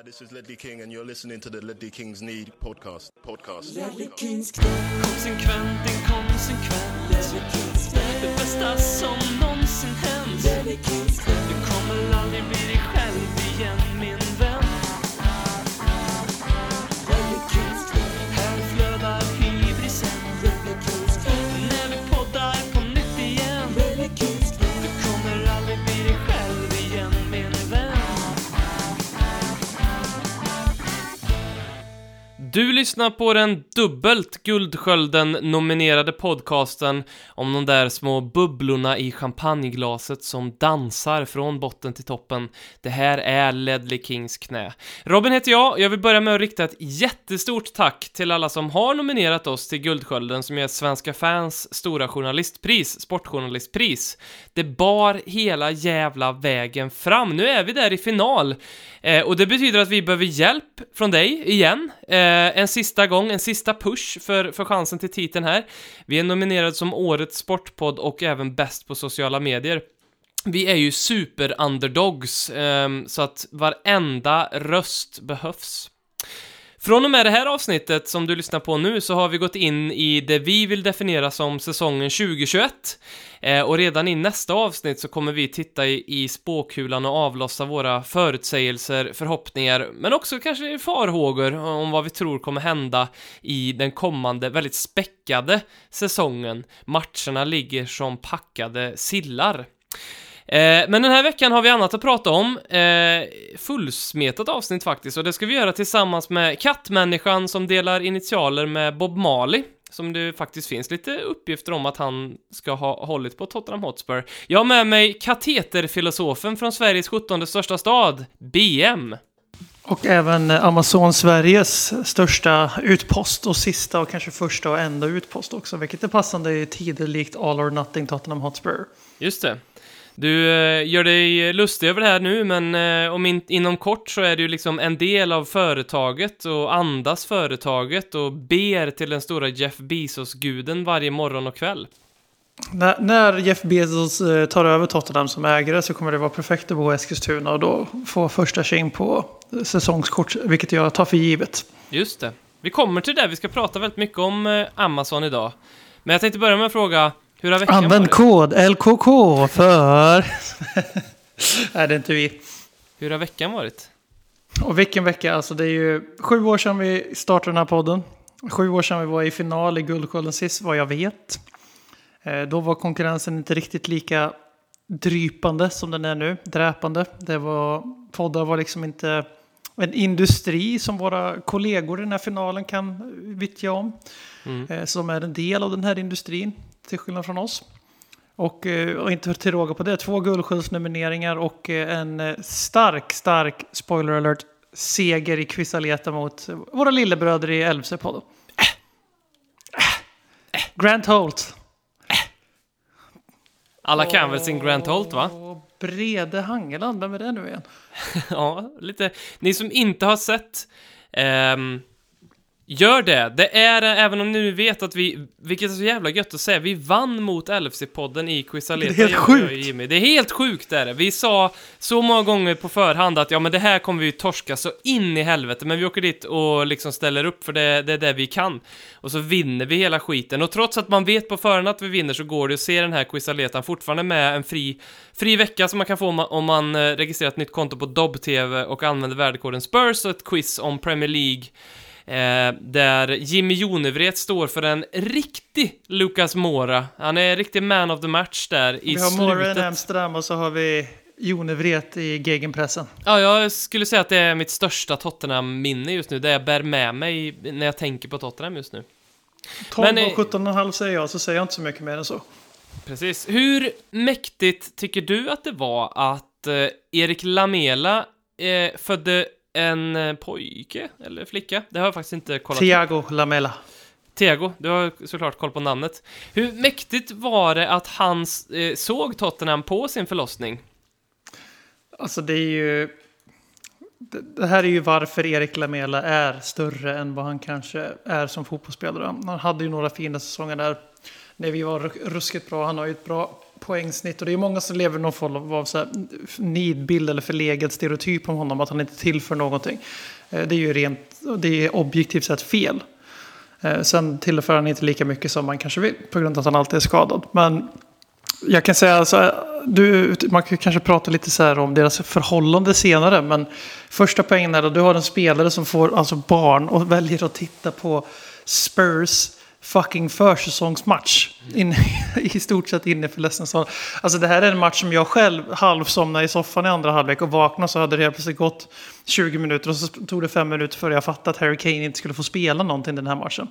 Hi, this is Ledley King, and you're listening to the Ledley Kings Need podcast. Podcast. Konsekvent, inkonsekvent Det bästa som någonsin hänt Du kommer Du lyssnar på den dubbelt Guldskölden-nominerade podcasten om de där små bubblorna i champagneglaset som dansar från botten till toppen. Det här är Ledley Kings knä. Robin heter jag, jag vill börja med att rikta ett jättestort tack till alla som har nominerat oss till Guldskölden som är Svenska fans stora journalistpris, sportjournalistpris. Det bar hela jävla vägen fram. Nu är vi där i final. Eh, och det betyder att vi behöver hjälp från dig igen. Eh, Eh, en sista gång, en sista push för, för chansen till titeln här. Vi är nominerade som Årets Sportpodd och även Bäst på sociala medier. Vi är ju super-underdogs, ehm, så att varenda röst behövs. Från och med det här avsnittet som du lyssnar på nu så har vi gått in i det vi vill definiera som säsongen 2021. Eh, och redan i nästa avsnitt så kommer vi titta i, i spåkulan och avlossa våra förutsägelser, förhoppningar, men också kanske farhågor om vad vi tror kommer hända i den kommande väldigt späckade säsongen. Matcherna ligger som packade sillar. Eh, men den här veckan har vi annat att prata om. Eh, fullsmetat avsnitt faktiskt, och det ska vi göra tillsammans med kattmänniskan som delar initialer med Bob Marley. Som det faktiskt finns lite uppgifter om att han ska ha hållit på Tottenham Hotspur. Jag har med mig kateterfilosofen från Sveriges 17 största stad, BM. Och även Amazon Sveriges största utpost och sista och kanske första och enda utpost också. Vilket är passande i tider likt All or Nothing Tottenham Hotspur. Just det. Du eh, gör dig lustig över det här nu, men eh, om in, inom kort så är du liksom en del av företaget och andas företaget och ber till den stora Jeff Bezos-guden varje morgon och kväll. När, när Jeff Bezos eh, tar över Tottenham som ägare så kommer det vara perfekt att bo i Eskilstuna och då få första tjing på säsongskort, vilket jag tar för givet. Just det. Vi kommer till det, vi ska prata väldigt mycket om Amazon idag. Men jag tänkte börja med att fråga, hur har veckan Använd varit? kod LKK för... Nej, det är inte vi. Hur har veckan varit? Och vilken vecka, alltså det är ju sju år sedan vi startade den här podden. Sju år sedan vi var i final i Guldskölden sist, vad jag vet. Eh, Då var konkurrensen inte riktigt lika drypande som den är nu, dräpande. Det var, poddar var liksom inte en industri som våra kollegor i den här finalen kan vittja om. Eh, Som är en del av den här industrin, till skillnad från oss. Och, eh, och inte till råga på det, två guldsköldsnomineringar och eh, en eh, stark, stark, spoiler alert, seger i Quisaleta mot våra lillebröder i Älvsjöpodden. Grant Holt. Alla kan väl sin Grant Holt, va? Brede Hangeland, vem är det nu igen? Ja, lite. Ni som inte har sett, ehm, gör det. Det är, även om ni nu vet att vi, vilket är så jävla gött att säga, vi vann mot LFC-podden i Quizaleta. Det är helt sjukt. Jimmy. Det är helt sjukt är det. Vi sa så många gånger på förhand att ja, men det här kommer vi torska så in i helvete, men vi åker dit och liksom ställer upp för det, det är det vi kan. Och så vinner vi hela skiten. Och trots att man vet på förhand att vi vinner så går det att se den här Quizaletan fortfarande med en fri, fri vecka som man kan få om man, om man eh, registrerar ett nytt konto på Dobb-TV och använder värdekoden Spurs och ett quiz om Premier League. Eh, där Jimmy Jonevret står för en riktig Lucas Mora. Han är en riktig man of the match där i vi har Moran slutet. Amsterdam och så har vi Jonevret i gegenpressen. Ja, jag skulle säga att det är mitt största Tottenham-minne just nu. Det jag bär med mig när jag tänker på Tottenham just nu. 12 Men, och eh, 17,5 säger jag, så säger jag inte så mycket mer än så. Precis. Hur mäktigt tycker du att det var att eh, Erik Lamela eh, födde en eh, pojke eller flicka? Det har jag faktiskt inte kollat. Thiago Lamela. Thiago, du har såklart koll på namnet. Hur mäktigt var det att han eh, såg Tottenham på sin förlossning? Alltså det är ju... Det, det här är ju varför Erik Lamela är större än vad han kanske är som fotbollsspelare. Han hade ju några fina säsonger där när vi var ru- ruskigt bra. Han har ju ett bra poängsnitt. Och det är många som lever i någon form av så här nidbild eller förlegad stereotyp om honom. Att han inte tillför någonting. Eh, det är ju rent, det är objektivt sett fel. Eh, sen tillför han inte lika mycket som man kanske vill. På grund av att han alltid är skadad. Men jag kan säga så här, du, man kan kanske prata lite så här om deras förhållande senare. Men första poängen är att du har en spelare som får alltså barn och väljer att titta på Spurs fucking försäsongsmatch. In, I stort sett inne för ledsen Alltså det här är en match som jag själv halvsomnade i soffan i andra halvlek och vaknade så hade det helt plötsligt gått 20 minuter och så tog det fem minuter före jag fattade att Harry Kane inte skulle få spela någonting den här matchen.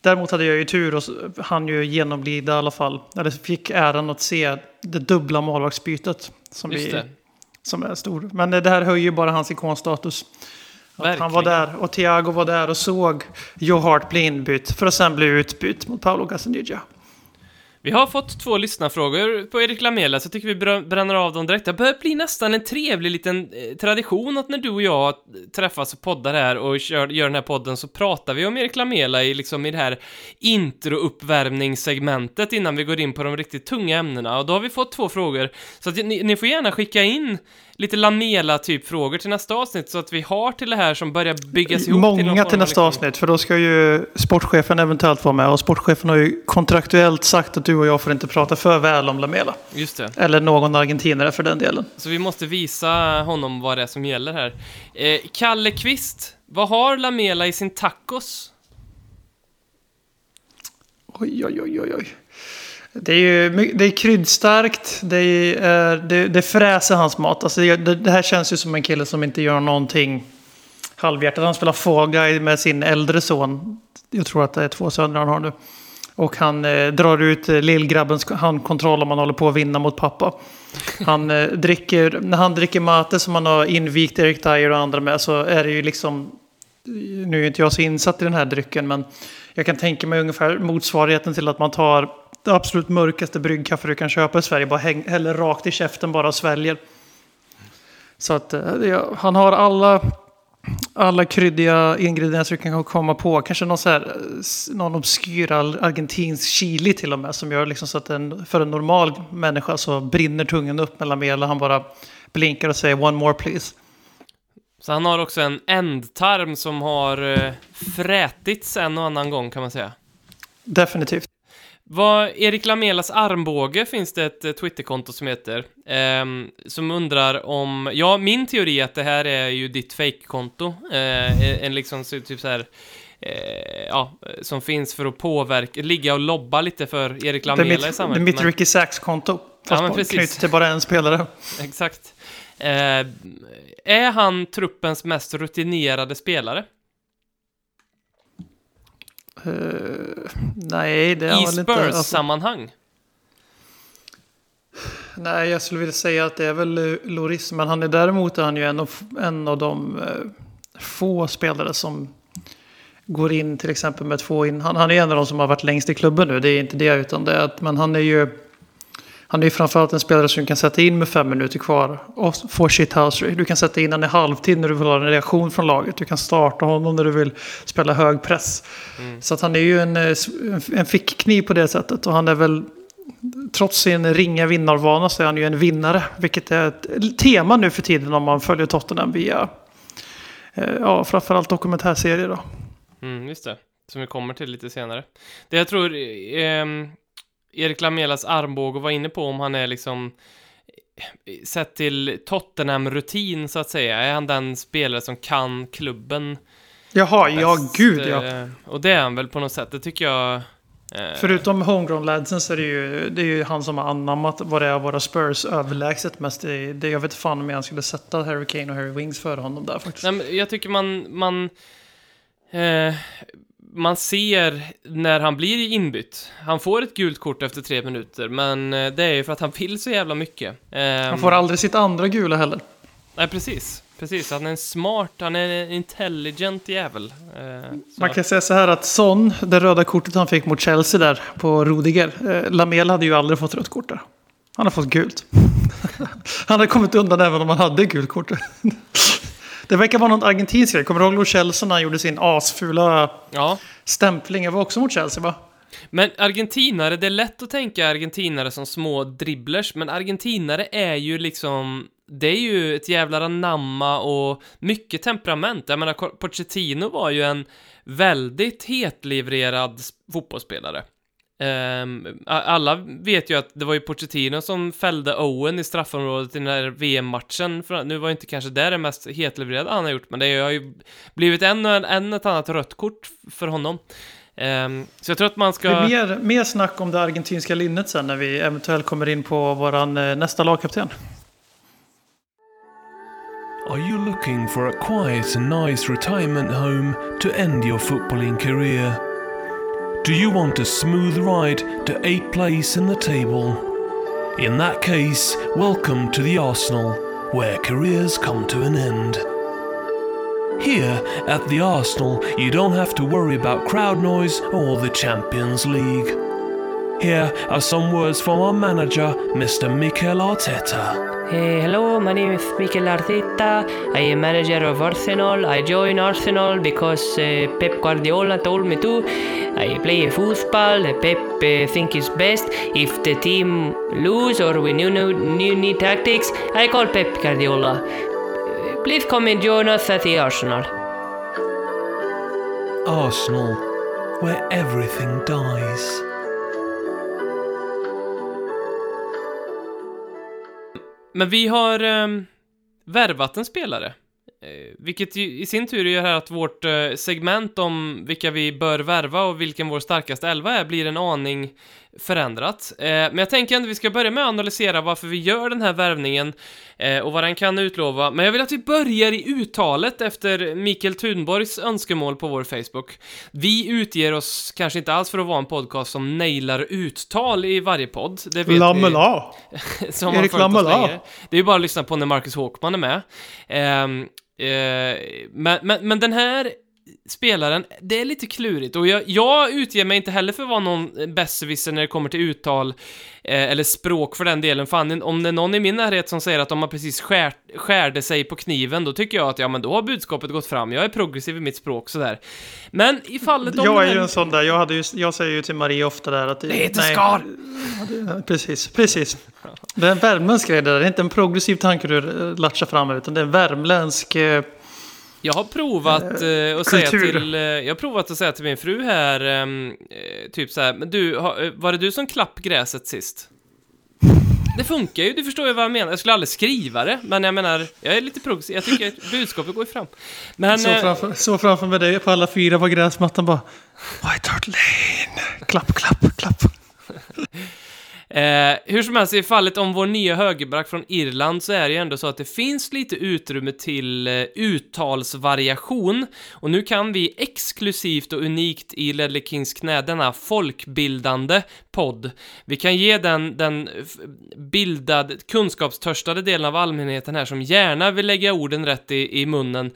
Däremot hade jag ju tur och han ju genomlida i alla fall, eller fick äran att se det dubbla målvaktsbytet som, vi, som är stor. Men det här höjer ju bara hans ikonstatus. Att han var där och Thiago var där och såg Joe Hart bli inbytt för att sen bli utbytt mot Paolo Gazzaniga. Vi har fått två lyssnarfrågor på Erik Lamela, så jag tycker vi bränner av dem direkt. Det börjar bli nästan en trevlig liten eh, tradition att när du och jag träffas och poddar här och kör, gör den här podden så pratar vi om Erik Lamela i, liksom, i det här intro-uppvärmningssegmentet innan vi går in på de riktigt tunga ämnena. Och då har vi fått två frågor, så ni, ni får gärna skicka in lite Lamela-typ frågor till nästa avsnitt så att vi har till det här som börjar byggas ihop. Många till av nästa liksom- avsnitt, för då ska ju sportchefen eventuellt vara med. Och sportchefen har ju kontraktuellt sagt att du och jag får inte prata för väl om Lamela. Just det. Eller någon argentinare för den delen. Så vi måste visa honom vad det är som gäller här. Eh, Kalle Kvist, vad har Lamela i sin tacos? Oj, oj, oj, oj, oj. Det är ju det är kryddstarkt, det, är, eh, det, det fräser hans mat. Alltså det, det här känns ju som en kille som inte gör någonting halvhjärtat. Han spelar Fall Guy med sin äldre son. Jag tror att det är två söner han har nu. Och han eh, drar ut eh, lillgrabbens handkontroll om han håller på att vinna mot pappa. Han eh, dricker, när han dricker mate som han har invigt Erik Dyer och andra med så är det ju liksom nu är inte jag så insatt i den här drycken, men jag kan tänka mig ungefär motsvarigheten till att man tar det absolut mörkaste bryggkaffe du kan köpa i Sverige, bara häng, häller rakt i käften bara och sväljer. Så att eh, ja, han har alla, alla kryddiga ingredienser du kan komma på. Kanske någon, så här, eh, någon obskyr argentinsk chili till och med, som gör liksom så att en, för en normal människa så brinner tungan upp mellan med, eller han bara blinkar och säger one more please. Så han har också en ändtarm som har eh, frätits en och annan gång kan man säga. Definitivt. Vad Erik Lamelas armbåge finns det ett eh, Twitterkonto som heter. ehm, som undrar om, ja min teori är att det här är ju ditt fake-konto. Eh, en liksom typ så här. Eh, ja, som finns för att påverka, ligga och lobba lite för Erik Lamela i mitt, det är samhället. mitt men- Ricky Sachs-konto. Ja, Fast precis. knutet till bara en spelare. Exakt. Eh, är han truppens mest rutinerade spelare? Eh, nej, det är I väl inte. Alltså, Spurs-sammanhang? nej, jag skulle vilja säga att det är väl Loris. Men han är däremot är han ju en av, en av de eh, få spelare som går in till exempel med två in. Han, han är en av de som har varit längst i klubben nu. Det är inte det, utan det är att men han är ju han är ju framförallt en spelare som du kan sätta in med fem minuter kvar och få shithousery. Du kan sätta in honom i halvtid när du vill ha en reaktion från laget. Du kan starta honom när du vill spela hög press. Så att han är ju en, eh, en fickkniv på det sättet. Och han är väl, trots sin ringa vinnarvana så är han ju en vinnare. Vilket är ett tema nu för tiden om man följer Tottenham via, eh, ja, framförallt dokumentärserier då. Mm, just det. Som vi kommer till lite senare. Det jag tror ehm, Erik Lamelas armbåge var inne på om han är liksom eh, sett till Tottenham-rutin så att säga. Är han den spelare som kan klubben Jaha, ja bäst? gud ja. Eh, Och det är han väl på något sätt. Det tycker jag... eh, Förutom homegrown ladsen så är det ju, det är ju han som har anammat vad det är våra Spurs överlägset mest. Det, det, jag vet fan om jag skulle sätta Harry Kane och Harry Wings före honom där faktiskt. Nej, men jag tycker man... man eh, man ser när han blir inbytt. Han får ett gult kort efter tre minuter, men eh, det är ju för att han vill så jävla mycket. Han Ehm, får aldrig sitt andra gula heller. Nej, precis. Precis, han är en smart, han är en intelligent jävel. Eh. Man kan säga så här att Son, det röda kortet han fick mot Chelsea där på Rudiger. Eh, Lamela hade ju aldrig fått rött kort där. Han har fått gult. han hade kommit undan även om han hade gult kort. det verkar vara någon argentinsk grej. Kommer du ihåg Celso när han gjorde sin asfula Ja, stämpling? Det var också mot Chelsea va? Men argentinare, det är lätt att tänka argentinare som små dribblers, men argentinare är ju liksom det är ju ett jävla anamma och mycket temperament. Jag menar, Pochettino var ju en väldigt hetlivrerad fotbollsspelare. Um, alla vet ju att det var ju Pochettino som fällde Owen i straffområdet i den här VM-matchen. Nu var ju inte kanske det det mest hetlevererade han har gjort, men det har ju blivit än, än ett annat rött kort för honom. Um, så jag tror att man ska... Det blir mer, mer snack om det argentinska linnet sen när vi eventuellt kommer in på våran eh, nästa lagkapten. Are you looking for a quiet and nice retirement home to end your footballing career? Do you want a smooth ride to 8th place in the table? In that case, welcome to the Arsenal, where careers come to an end. Here at the Arsenal, you don't have to worry about crowd noise or the Champions League. Here are some words from our manager, Mr. Mikel Arteta. Hey, hello, my name is Mikel Arteta. I am manager of Arsenal. I joined Arsenal because uh, Pep Guardiola told me to. I play football. Pep uh, think is best. If the team lose or we new, new, new need tactics, I call Pep Guardiola. Uh, please come and join us at the Arsenal. Arsenal, where everything dies. Men vi har eh, värvat en spelare. Eh, vilket i sin tur gör att vårt eh, segment om vilka vi bör värva och vilken vår starkaste elva är blir en aning förändrat. Eh, men jag tänker ändå vi ska börja med att analysera varför vi gör den här värvningen eh, och vad den kan utlova. Men jag vill att vi börjar i uttalet efter Mikael Thunborgs önskemål på vår Facebook. Vi utger oss kanske inte alls för att vara en podcast som nailar uttal i varje podd. Det vet Lamela! som Erik Lamela! Det är ju bara att lyssna på när Marcus Håkman är med. Eh, Eh, men, men, men den här spelaren, det är lite klurigt och jag, jag utger mig inte heller för att vara någon besserwisser när det kommer till uttal eh, eller språk för den delen. Fan, om det är någon i min närhet som säger att de har precis skär, skärde sig på kniven, då tycker jag att ja, men då har budskapet gått fram. Jag är progressiv i mitt språk sådär. Men i fallet om... Jag är ju en sån där, jag, hade ju, jag säger ju till Marie ofta där att... Det heter skal! Precis, precis. Det är en värmländsk grej det där, det är inte en progressiv tanke du eh, latchar fram utan det är en värmländsk... Eh, jag har provat eh, att säga till, eh, jag har provat att säga till min fru här, ehm, eh, typ så här, men du, ha, var det du som klapp gräset sist? Det funkar ju, du förstår ju vad jag menar. Jag skulle aldrig skriva det, men jag menar, jag är lite progressiv. Jag tycker att budskapet går ju fram. Men, så, framför, så framför med dig på alla fyra på gräsmattan bara White Hart Lane. Klapp, klapp, klapp. Eh, hur som helst, i fallet om vår nya högerback från Irland så är det ju ändå så att det finns lite utrymme till eh, uttalsvariation. Och nu kan vi exklusivt och unikt i Ledley Kings knä, denna folkbildande podd, vi kan ge den, den bildad, kunskapstörstade delen av allmänheten här som gärna vill lägga orden rätt i, i munnen.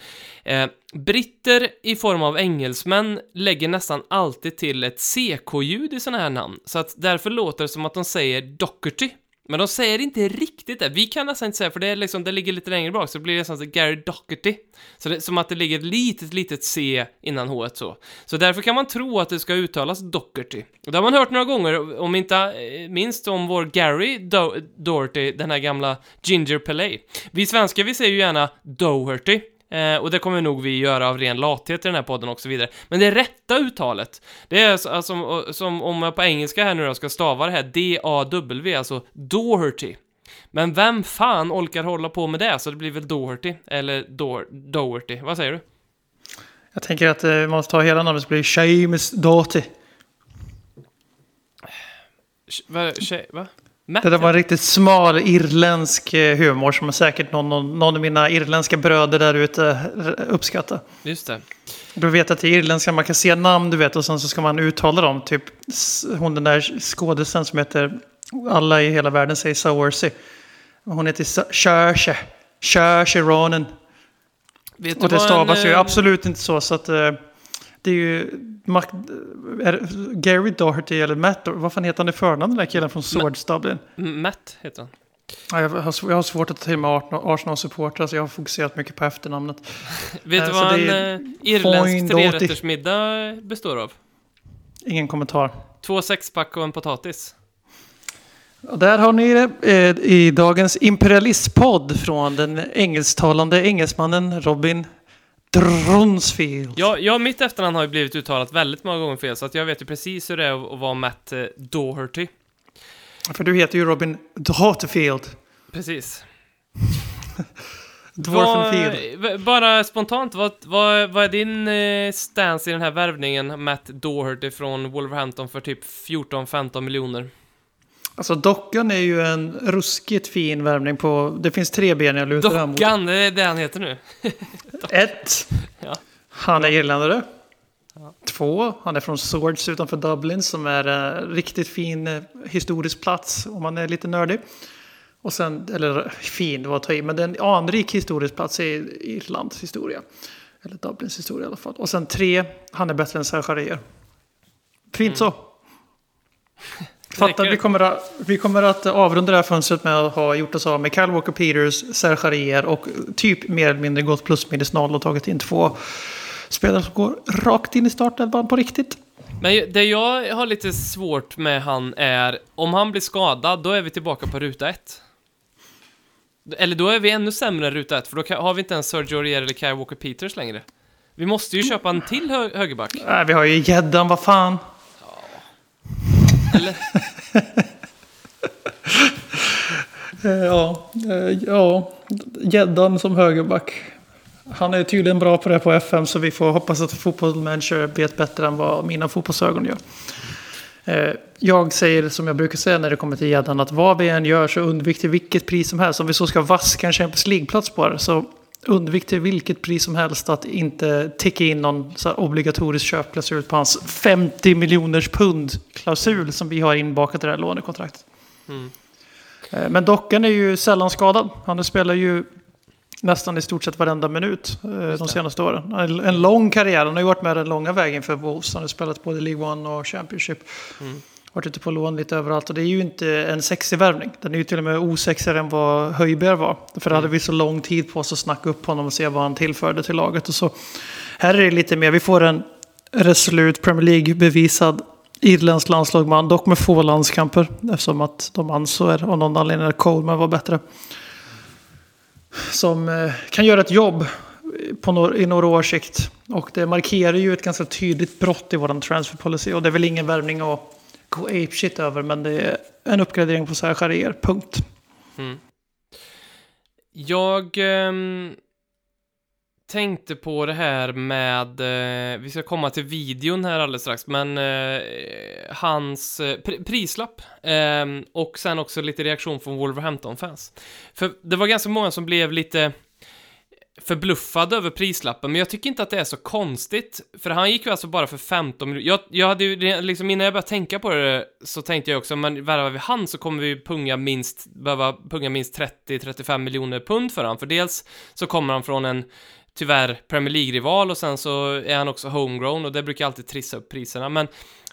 Eh, Britter i form av engelsmän lägger nästan alltid till ett CK-ljud i sådana här namn, så att därför låter det som att de säger Docherty. Men de säger inte riktigt det. Vi kan nästan inte säga, för det, är liksom, det ligger lite längre bak, så det blir nästan som Gary Docherty. Så det som att det ligger ett litet, litet C innan H så. Så därför kan man tro att det ska uttalas Docherty. Och det har man hört några gånger, om inte eh, minst om vår Gary Do Doherty, den här gamla Ginger Pelé. Vi svenskar, vi säger ju gärna Doherty. Eh, och det kommer nog vi göra av ren lathet i den här podden och så vidare. Men det rätta uttalet, det är alltså, som, som om jag på engelska här nu då ska stava det här D-A-W, alltså Doherty. Men vem fan orkar hålla på med det? Så det blir väl Doherty, eller Doherty. Vad säger du? Jag tänker att eh, man måste ta hela namnet så blir det Seamus Doherty. Va? va? Matt, det där var en riktigt smal irländsk eh, humor som säkert någon, någon, någon av mina irländska bröder där ute uppskattar. Just det. Du vet att i irländska man kan se namn du vet och sen så ska man uttala dem. Typ hon den där skådisen som heter, alla i hela världen säger Saoirse. Hon heter Saoirse. Saoirse Ronan. Vet och det stavas en, ju eh, absolut inte så så att det är ju Mac, är Gary Doherty eller Matt, vad fan heter han i förnamn den där killen från Swords Dublin? Matt heter han. Ja, jag, har, jag har svårt att ta till mig Arsenal-supportrar så jag har fokuserat mycket på efternamnet. Vet du vad en eh, irländsk trerättersmiddag består av? Ingen kommentar. Två sexpack och en potatis. Och där har ni det eh, i dagens imperialistpodd från den engelsktalande engelsmannen Robin Dronsfield. Ja, ja, mitt efternamn har ju blivit uttalat väldigt många gånger fel, så att jag vet ju precis hur det är att vara Matt eh, Doherty. För du heter ju Robin Drottefield. Precis. Dwarfenfield. Vad- bara spontant, vad, vad, vad är din eh, stance i den här värvningen, Matt Doherty från Wolverhampton för typ 14-15 miljoner? Alltså dockan är ju en ruskigt fin värmning på... Det finns tre ben jag lutar. Dockan, det är det han heter nu. Ett. Ja. Han är irländare. Två. Han är från Swords utanför Dublin som är en riktigt fin eh, historisk plats om man är lite nördig. Och sen, eller fin, var att ta i, men det är en anrik historisk plats i Irlands historia. Eller Dublins historia i alla fall. Och sen tre, han är bättre än Serge Fint så. Fattar, Räcker. vi kommer, att, vi kommer att avrunda det här fönstret med att ha gjort oss av med Kyle Walker Peters, Serge och typ mer eller mindre gått plus minus noll och tagit in två spelare som går rakt in i startelvan på riktigt. Men det jag har lite svårt med han är, om han blir skadad, då är vi tillbaka på ruta ett. Eller då är vi ännu sämre än ruta ett, för då har vi inte ens Sergio Aurier eller Kyle Walker Peters längre. Vi måste ju köpa en till hö högerback. Äh, vi har ju gäddan, vad fan. Eller? Ja, eh, ja, gäddan som högerback. Han är tydligen bra på det på FM så vi får hoppas att fotbollsmanager vet bättre än vad mina fotbollsögon gör. Eh, jag säger som jag brukar säga när det kommer till gäddan att vad vi än gör så undvik till vilket pris som helst. Om vi så ska vaska en Champions League-plats på det så undvik till vilket pris som helst att inte ticka in någon så obligatorisk köpklausul på hans 50 miljoners pund-klausul som vi har inbakat i det här lånekontraktet. Eh, Men Dockan är ju sällan skadad. Han spelar ju nästan i stort sett varenda minut eh, de senaste åren. En lång karriär. Han har ju varit med den långa vägen för Wolves. Han har spelat både League One och Championship. Varit ute på lån lite överallt. Och det är ju inte en sexig värvning. Den är ju till och med osexigare än vad Höjberg var. För hade vi så lång tid på oss att snacka upp honom och se vad han tillförde till laget. Och så. Här är det lite mer. Vi får en resolut Premier League-bevisad irländsk landslagsman. Dock med få landskamper. Eftersom att de ansåg av någon anledning att Coleman var bättre som eh, kan göra ett jobb på några, i några års sikt. Och det markerar ju ett ganska tydligt brott i vår transfer policy. Och det är väl ingen värvning att gå apeshit över, men det är en uppgradering på Serge punkt. Mm. Jag eh, tänkte på det här med, eh, vi ska komma till videon här alldeles strax, men eh, hans eh, pr- prislapp ehm, och sen också lite reaktion från Wolverhampton-fans. För det var ganska många som blev lite förbluffad över prislappen, men jag tycker inte att det är så konstigt, för han gick ju alltså bara för 15 miljoner. Jag, jag hade ju, liksom innan jag började tänka på det, så tänkte jag också, men värvar vi han så kommer vi punga minst, behöva punga minst 30-35 miljoner pund för han, för dels så kommer han från en tyvärr Premier League-rival och sen så är han också homegrown och det brukar alltid trissa upp priserna, men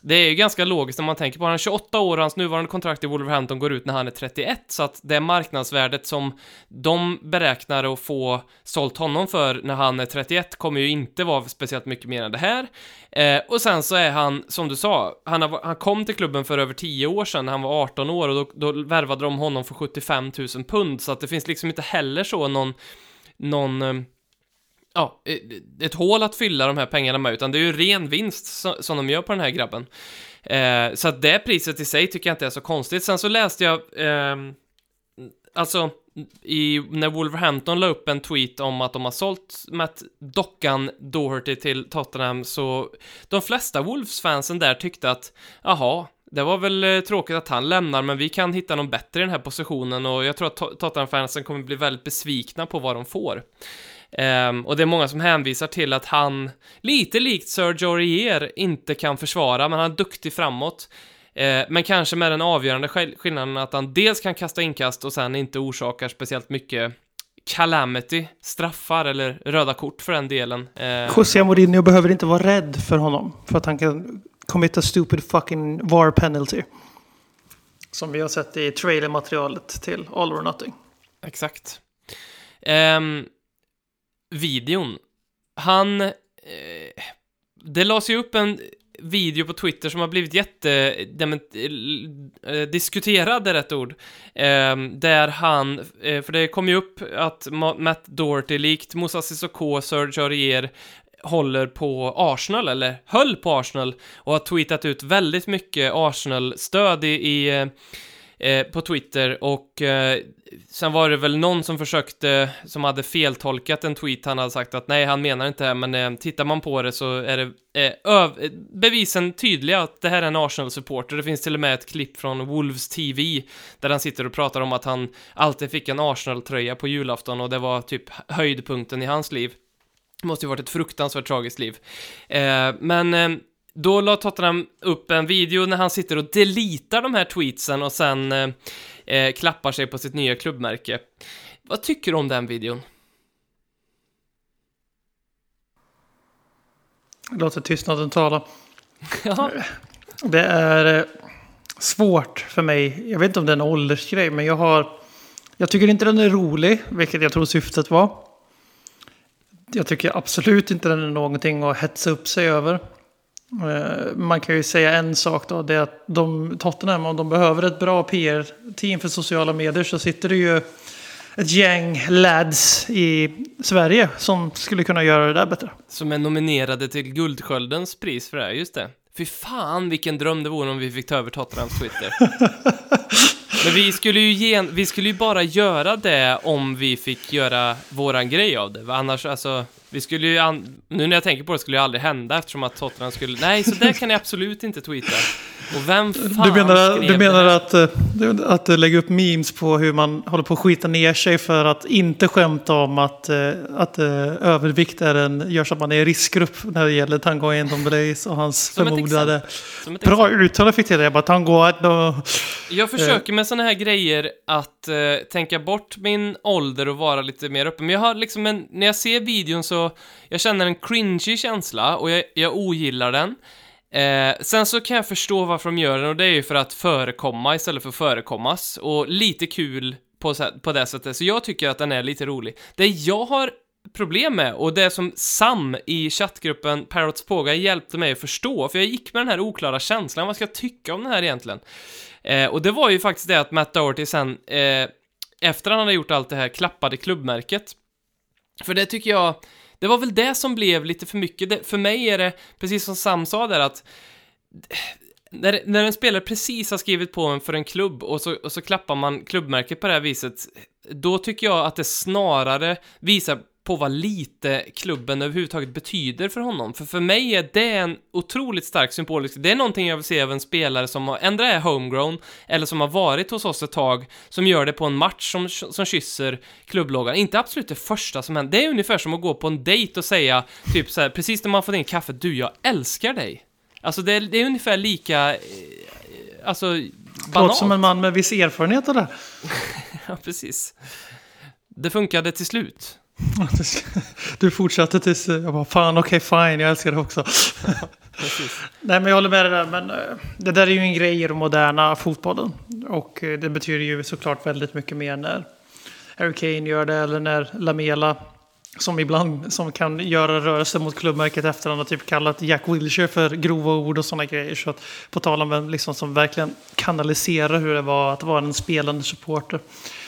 det är ju ganska logiskt när man tänker på han är 28 år och hans nuvarande kontrakt i Wolverhampton går ut när han är 31, så att det marknadsvärdet som de beräknar att få sålt honom för när han är 31 kommer ju inte vara speciellt mycket mer än det här. Eh, och sen så är han, som du sa, han, har, han kom till klubben för över 10 år sedan när han var 18 år och då, då värvade de honom för 75 000 pund, så att det finns liksom inte heller så någon, någon eh, ja, eh, ett hål att fylla de här pengarna med, utan det är ju ren vinst som, de gör på den här grabben. Eh, så att det priset i sig tycker jag inte är så konstigt. Sen så läste jag, eh, alltså, i, när Wolverhampton la upp en tweet om att de har sålt Matt Dockan Doherty till Tottenham, så de flesta Wolves-fansen där tyckte att, jaha, det var väl eh, tråkigt att han lämnar, men vi kan hitta någon bättre i den här positionen och jag tror att Tottenham-fansen kommer bli väldigt besvikna på vad de får. Ehm, och det är många som hänvisar till att han, lite likt Sergio Aurier, inte kan försvara, men han är duktig framåt. Eh, men kanske med den avgörande skill- skillnaden att han dels kan kasta inkast och sen inte orsakar speciellt mycket calamity, straffar eller röda kort för den delen. Eh, José Mourinho behöver inte vara rädd för honom. För att han kan committa stupid fucking VAR penalty. Som vi har sett i trailermaterialet till All or Nothing. Exakt. Ehm, videon. Han... Eh, det lades ju upp en, video på Twitter som har blivit jätte... dement- eh, diskuterad är rätt ord. Eh, där han... Eh, för det kom ju upp att Matt Doherty, likt Moussa Sissoko, Serge Aurier, håller på Arsenal, eller höll på Arsenal, och har tweetat ut väldigt mycket Arsenal-stöd i, i eh, eh, på Twitter och eh, sen var det väl någon som försökte, som hade feltolkat en tweet, han hade sagt att nej, han menar inte det, här, men eh, tittar man på det så är det eh, öv- eh, bevisen tydliga att det här är en Arsenal-supporter. Det finns till och med ett klipp från Wolves TV där han sitter och pratar om att han alltid fick en Arsenal-tröja på julafton och det var typ höjdpunkten i hans liv. Det måste ju varit ett fruktansvärt tragiskt liv. Eh, men eh, då la Tottenham upp en video när han sitter och deletar de här tweetsen och sen eh, eh, klappar sig på sitt nya klubbmärke. Vad tycker du om den videon? Låter tystnaden tala. Ja, Det är eh, svårt för mig. Jag vet inte om det är en åldersgrej, men jag har... Jag tycker inte den är rolig, vilket jag tror syftet var. Jag tycker absolut inte den är någonting att hetsa upp sig över. Eh, Man kan ju säga en sak då, det är att de, Tottenham, om de behöver ett bra PR-team för sociala medier så sitter det ju ett gäng lads i Sverige som skulle kunna göra det där bättre. som är nominerade till Guldsköldens pris för det här, just det. Fy fan vilken dröm det vore om vi fick ta över Tottenhams Twitter. Men vi skulle ju gen- vi skulle ju bara göra det om vi fick göra våran grej av det. Annars, alltså, vi skulle ju, nu när jag tänker på det skulle det aldrig hända eftersom att Tottenham skulle, nej, så där kan ni absolut inte tweeta. Och vem fan Du menar, skrev du menar det här? att, eh, du- att du lägger upp memes på hur man håller på att skita ner sig för att inte skämta om att, eh, att eh, övervikt är en, gör så att man är i riskgrupp när det gäller Tango Endomblaze och hans Som förmodade... Bra uttal jag fick till det. Jag bara Tango. Jag försöker med såna här grejer att eh, tänka bort min ålder och vara lite mer öppen. Men jag har liksom en, när jag ser videon så, jag känner en cringy känsla och jag, jag ogillar den. Eh, sen så kan jag förstå varför de gör den och det är ju för att förekomma istället för förekommas. Och lite kul på, på det sättet. Så jag tycker att den är lite rolig. Det jag har problem med och det som Sam i chattgruppen Parrots Påga hjälpte mig att förstå, för jag gick med den här oklara känslan, vad ska jag tycka om den här egentligen? Eh, och det var ju faktiskt det att Matt Doherty sen, eh, efter han hade gjort allt det här, klappade klubbmärket. För det tycker jag, det var väl det som blev lite för mycket. Det, för mig är det, precis som Sam sa där, att eh, när, när en spelare precis har skrivit på en för en klubb och så, och så klappar man klubbmärket på det här viset, då tycker jag att det snarare visar på vad lite klubben överhuvudtaget betyder för honom. För för mig är det en otroligt stark symbolisk... Det är någonting jag vill se av en spelare som har, ändra är homegrown, eller som har varit hos oss ett tag, som gör det på en match som, som kysser klubbloggan. Inte absolut det första som händer. Det är ungefär som att gå på en dejt och säga, typ så här, precis när man fått in kaffe, du, jag älskar dig. Alltså det är, det är ungefär lika, eh, alltså, Låter banalt. som en man med viss erfarenhet av det. Ja, precis. Det funkade till slut. Du fortsatte tills jag bara fan okej fine jag älskar det också. Nej men jag håller med dig där men eh, det där är ju en grej i den moderna fotbollen. Och eh, det betyder ju såklart väldigt mycket mer när Harry Kane gör det eller när Lamela som ibland som kan göra rörelser mot klubbmärket efter han har typ kallat Jack Wilshere för grova ord och sådana grejer. Så att, på tal om vem liksom som verkligen kanaliserar hur det var att vara en spelande supporter.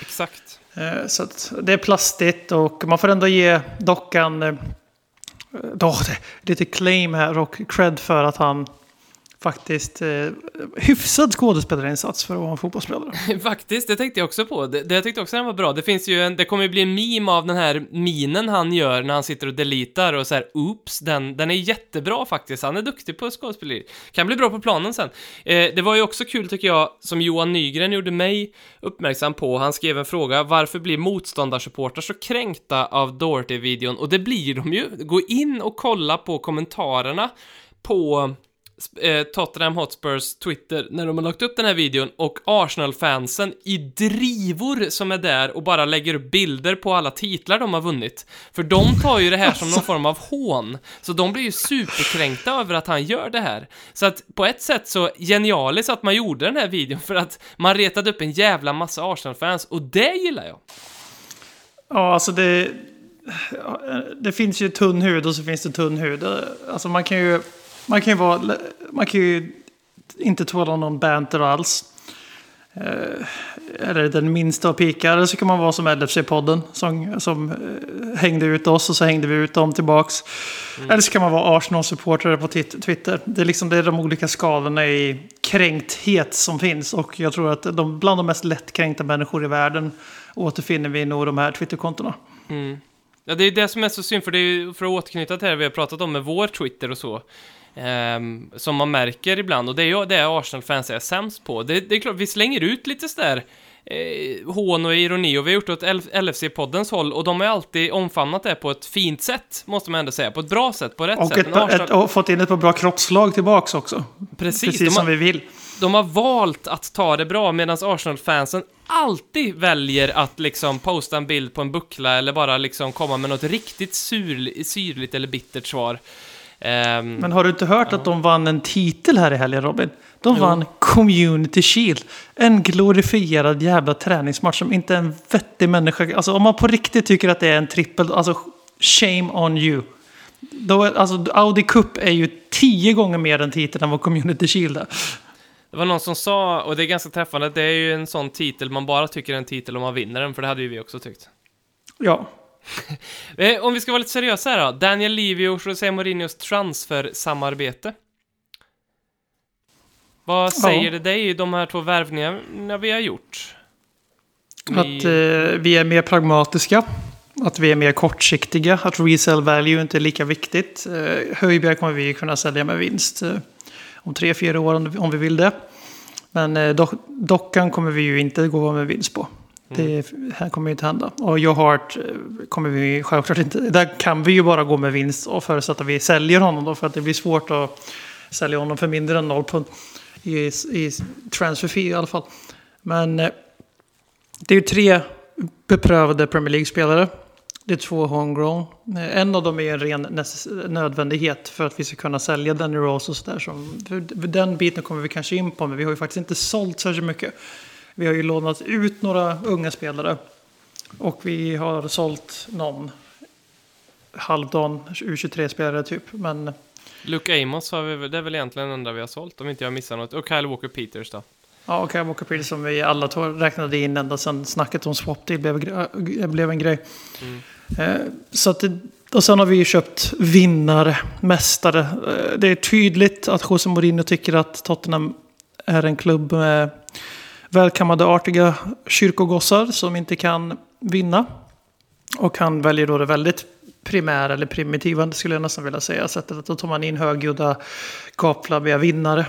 Exakt. Eh, så att det är plastigt och man får ändå ge dockan eh, då, lite claim här och cred för att han faktiskt eh, hyfsad skådespelarinsats för att vara en fotbollsspelare. Faktiskt, det tänkte jag också på. Det, det jag tyckte också den var bra. Det finns ju en, det kommer ju bli en meme av den här minen han gör när han sitter och deletar och så här, oops, den, den är jättebra faktiskt. Han är duktig på skådespeleri. Kan bli bra på planen sen. Eh, det var ju också kul tycker jag, som Johan Nygren gjorde mig uppmärksam på. Han skrev en fråga, varför blir motståndarsupportrar så kränkta av Doherty-videon? Och det blir de ju. Gå in och kolla på kommentarerna på Eh, Tottenham Hotspurs Twitter när de har lagt upp den här videon och Arsenal-fansen i drivor som är där och bara lägger upp bilder på alla titlar de har vunnit. För de tar ju det här som någon form av hån. Så de blir ju superkränkta över att han gör det här. Så att på ett sätt så genialiskt att man gjorde den här videon för att man retade upp en jävla massa Arsenal-fans och det gillar jag. Ja, alltså det, det finns ju tunn hud och så finns det tunn hud. Alltså man kan ju, man kan ju vara man kan ju inte tåla någon banter alls. Eh, eller den minsta av pikar. Eller så kan man vara som LFC-podden som, som eh, hängde ut oss och så hängde vi ut dem tillbaks. Eller så kan man vara Arsenal-supporter på Twitter. Det är, liksom, det är de olika skalorna i kränkthet som finns. Och jag tror att de, bland de mest lättkränkta människor i världen återfinner vi nog de här Twitterkontona. Ja, det är det som är så synd, för det är ju för att återknyta till det vi har pratat om med vår Twitter och så. Ehm, som man märker ibland, och det är ju det Arsenal-fans är sämst på. Det, det är klart, vi slänger ut lite sådär eh, hån och ironi, och vi har gjort det åt LFC-poddens håll, och de har alltid omfamnat det på ett fint sätt, måste man ändå säga. På ett bra sätt, på rätt Och, sätt. ett, Arsenal- ett, och fått in ett par bra kroppslag tillbaks också. precis, Precis har, som vi vill. de har valt att ta det bra, medan Arsenal-fansen alltid väljer att liksom posta en bild på en buckla eller bara liksom komma med något riktigt sur, syrligt eller bittert svar. Ehm, Men har du inte hört att de vann en titel här i helgen Robin? De Jo. vann Community Shield. En glorifierad jävla träningsmatch som inte en vettig människa... Alltså om man på riktigt tycker att det är en trippel, alltså shame on you. Då alltså Audi Cup är ju tio gånger mer en titel än vad Community Shield är. Det var någon som sa, och det är ganska träffande, att det är ju en sån titel man bara tycker är en titel om man vinner den, för det hade ju vi också tyckt. Ja. Eh, om vi ska vara lite seriösa här då. Daniel Levy och José Mourinhos transfersamarbete. Vad säger Ja. det dig, de här två värvningarna vi har gjort? Vi- Att eh, vi är mer pragmatiska. Att vi är mer kortsiktiga. Att resell value inte är lika viktigt. Eh, Höjbjerg kommer vi kunna sälja med vinst eh, om tre, fyra år om, om vi vill det. Men eh, dock, dockan kommer vi ju inte gå med vinst på. Det här kommer ju inte hända. Och Joe Hart eh, kommer vi självklart inte... Där kan vi ju bara gå med vinst och förutsätta att vi säljer honom då. För att det blir svårt att sälja honom för mindre än noll pund i, i transfer fee i alla fall. Men eh, det är ju tre beprövade Premier League-spelare. Det är två homegrown. Eh, En av dem är en ren nödvändighet för att vi ska kunna sälja Danny Rose och sådär. Den biten kommer vi kanske in på, men vi har ju faktiskt inte sålt särskilt mycket. Vi har ju lånat ut några unga spelare. Och vi har sålt någon halvdan U23-spelare typ. Men Luke Amos har vi, det är väl egentligen den enda vi har sålt, om inte jag missar något. Och Kyle Walker Peters då. ja, och Kyle Walker Peters som vi alla räknade in ända sedan snacket om swap deal blev, gre- blev en grej. Eh, Så att det, och sen har vi ju köpt vinnare, mästare. Eh, Det är tydligt att José Mourinho tycker att Tottenham är en klubb med välkammade, artiga kyrkogossar som inte kan vinna. Och han väljer då det väldigt primära, eller primitiva skulle jag nästan vilja säga, sättet att då tar man in högljudda, gapflabbiga vinnare.